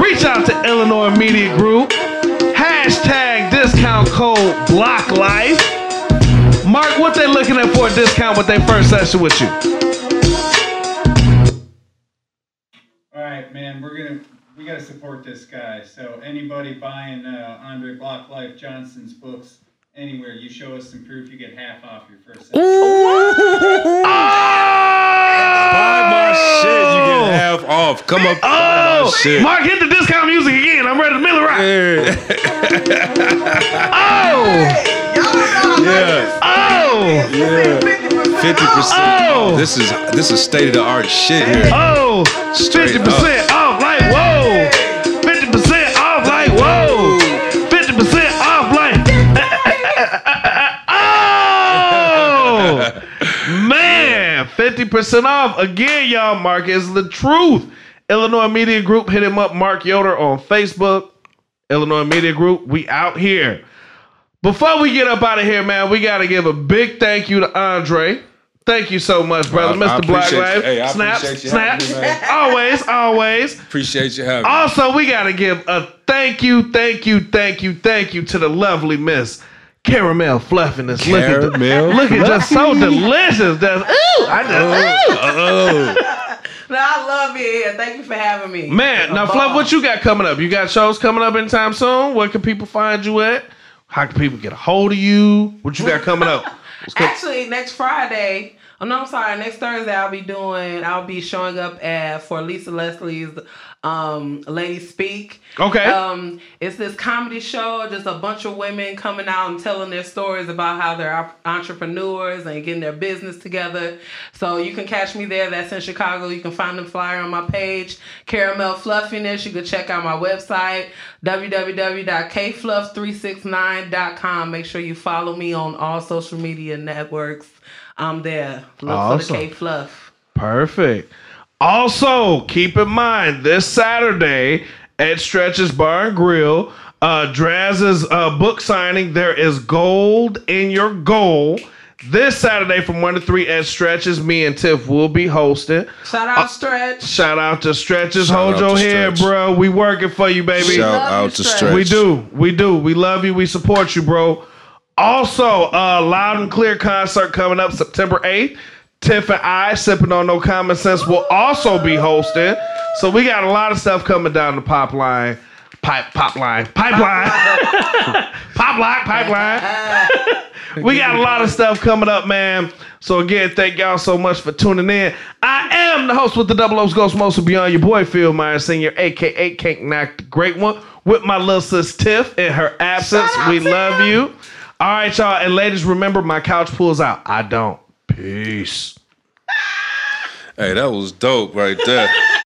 Reach out to Illinois Media Group. Hashtag discount code Block Life. Mark, what they looking at for a discount with their first session with you? All right, man, we're gonna we gotta support this guy. So anybody buying uh, Andre Block Life Johnson's books anywhere, you show us some proof, you get half off your first. Session. Buy my shit, you get half off. Come up, buy my Oh, shit. Mark, hit the discount music again. I'm ready to Miller Rock. Yeah. Oh, yeah. oh, Yeah. Fifty percent. Oh. This is this is state of the art shit here. oh. Straight 50% off, like, whoa. 50% off, like, whoa. 50% off, like, oh. Man, 50% off. Again, y'all, Mark is the truth. Illinois Media Group, hit him up, Mark Yoder on Facebook. Illinois Media Group, we out here. Before we get up out of here, man, we got to give a big thank you to Andre. Thank you so much, brother. I- I Mr. Black appreciate you. Life. Hey, snaps, you snaps. me, always, always. Appreciate you having me. Also, we got to give a thank you, thank you, thank you, thank you to the lovely Miss Caramel Fluffiness. Look at, the, Caramel look at just so delicious. Just, ooh, I just, oh, ooh. Oh, No, I love it here. Thank you for having me. Man, now Fluff, what you got coming up? You got shows coming up anytime soon? Where can people find you at? How can people get a hold of you? What you got coming up? Actually, next Friday. Oh no, I'm sorry. Next Thursday, I'll be doing. I'll be showing up at for Lisa Leslie's um Lady Speak. Okay. Um, it's this comedy show. Just a bunch of women coming out and telling their stories about how they're entrepreneurs and getting their business together. So you can catch me there. That's in Chicago. You can find the flyer on my page, Caramel Fluffiness. You can check out my website, www.kfluff369.com. Make sure you follow me on all social media networks. I'm there. Look for the K Fluff. Perfect. Also, keep in mind this Saturday at Stretch's Bar and Grill, uh, Draz's uh, book signing. There is gold in your goal. This Saturday from 1 to 3 at Stretch's, me and Tiff will be hosting. Shout out Stretch. Shout out to Stretch's. Shout Hold your head, Stretch. bro. We working for you, baby. Shout love out to Stretch. Stretch. We do. We do. We love you. We support you, bro. Also, uh, Loud and Clear concert coming up September 8th. Tiff and I, Sipping on No Common Sense, will also be hosting. So we got a lot of stuff coming down the pop line. Pipe, pop line, pipeline, pop line, pipeline. we got a lot of stuff coming up, man. So again, thank y'all so much for tuning in. I am the host with the Double O's Ghost Most Beyond your boy Phil Myers Senior, aka Can't Knock the Great One, with my little sis Tiff in her absence. Shout We love you. you. All right, y'all. And ladies, remember my couch pulls out. I don't. Peace. Hey, that was dope right there.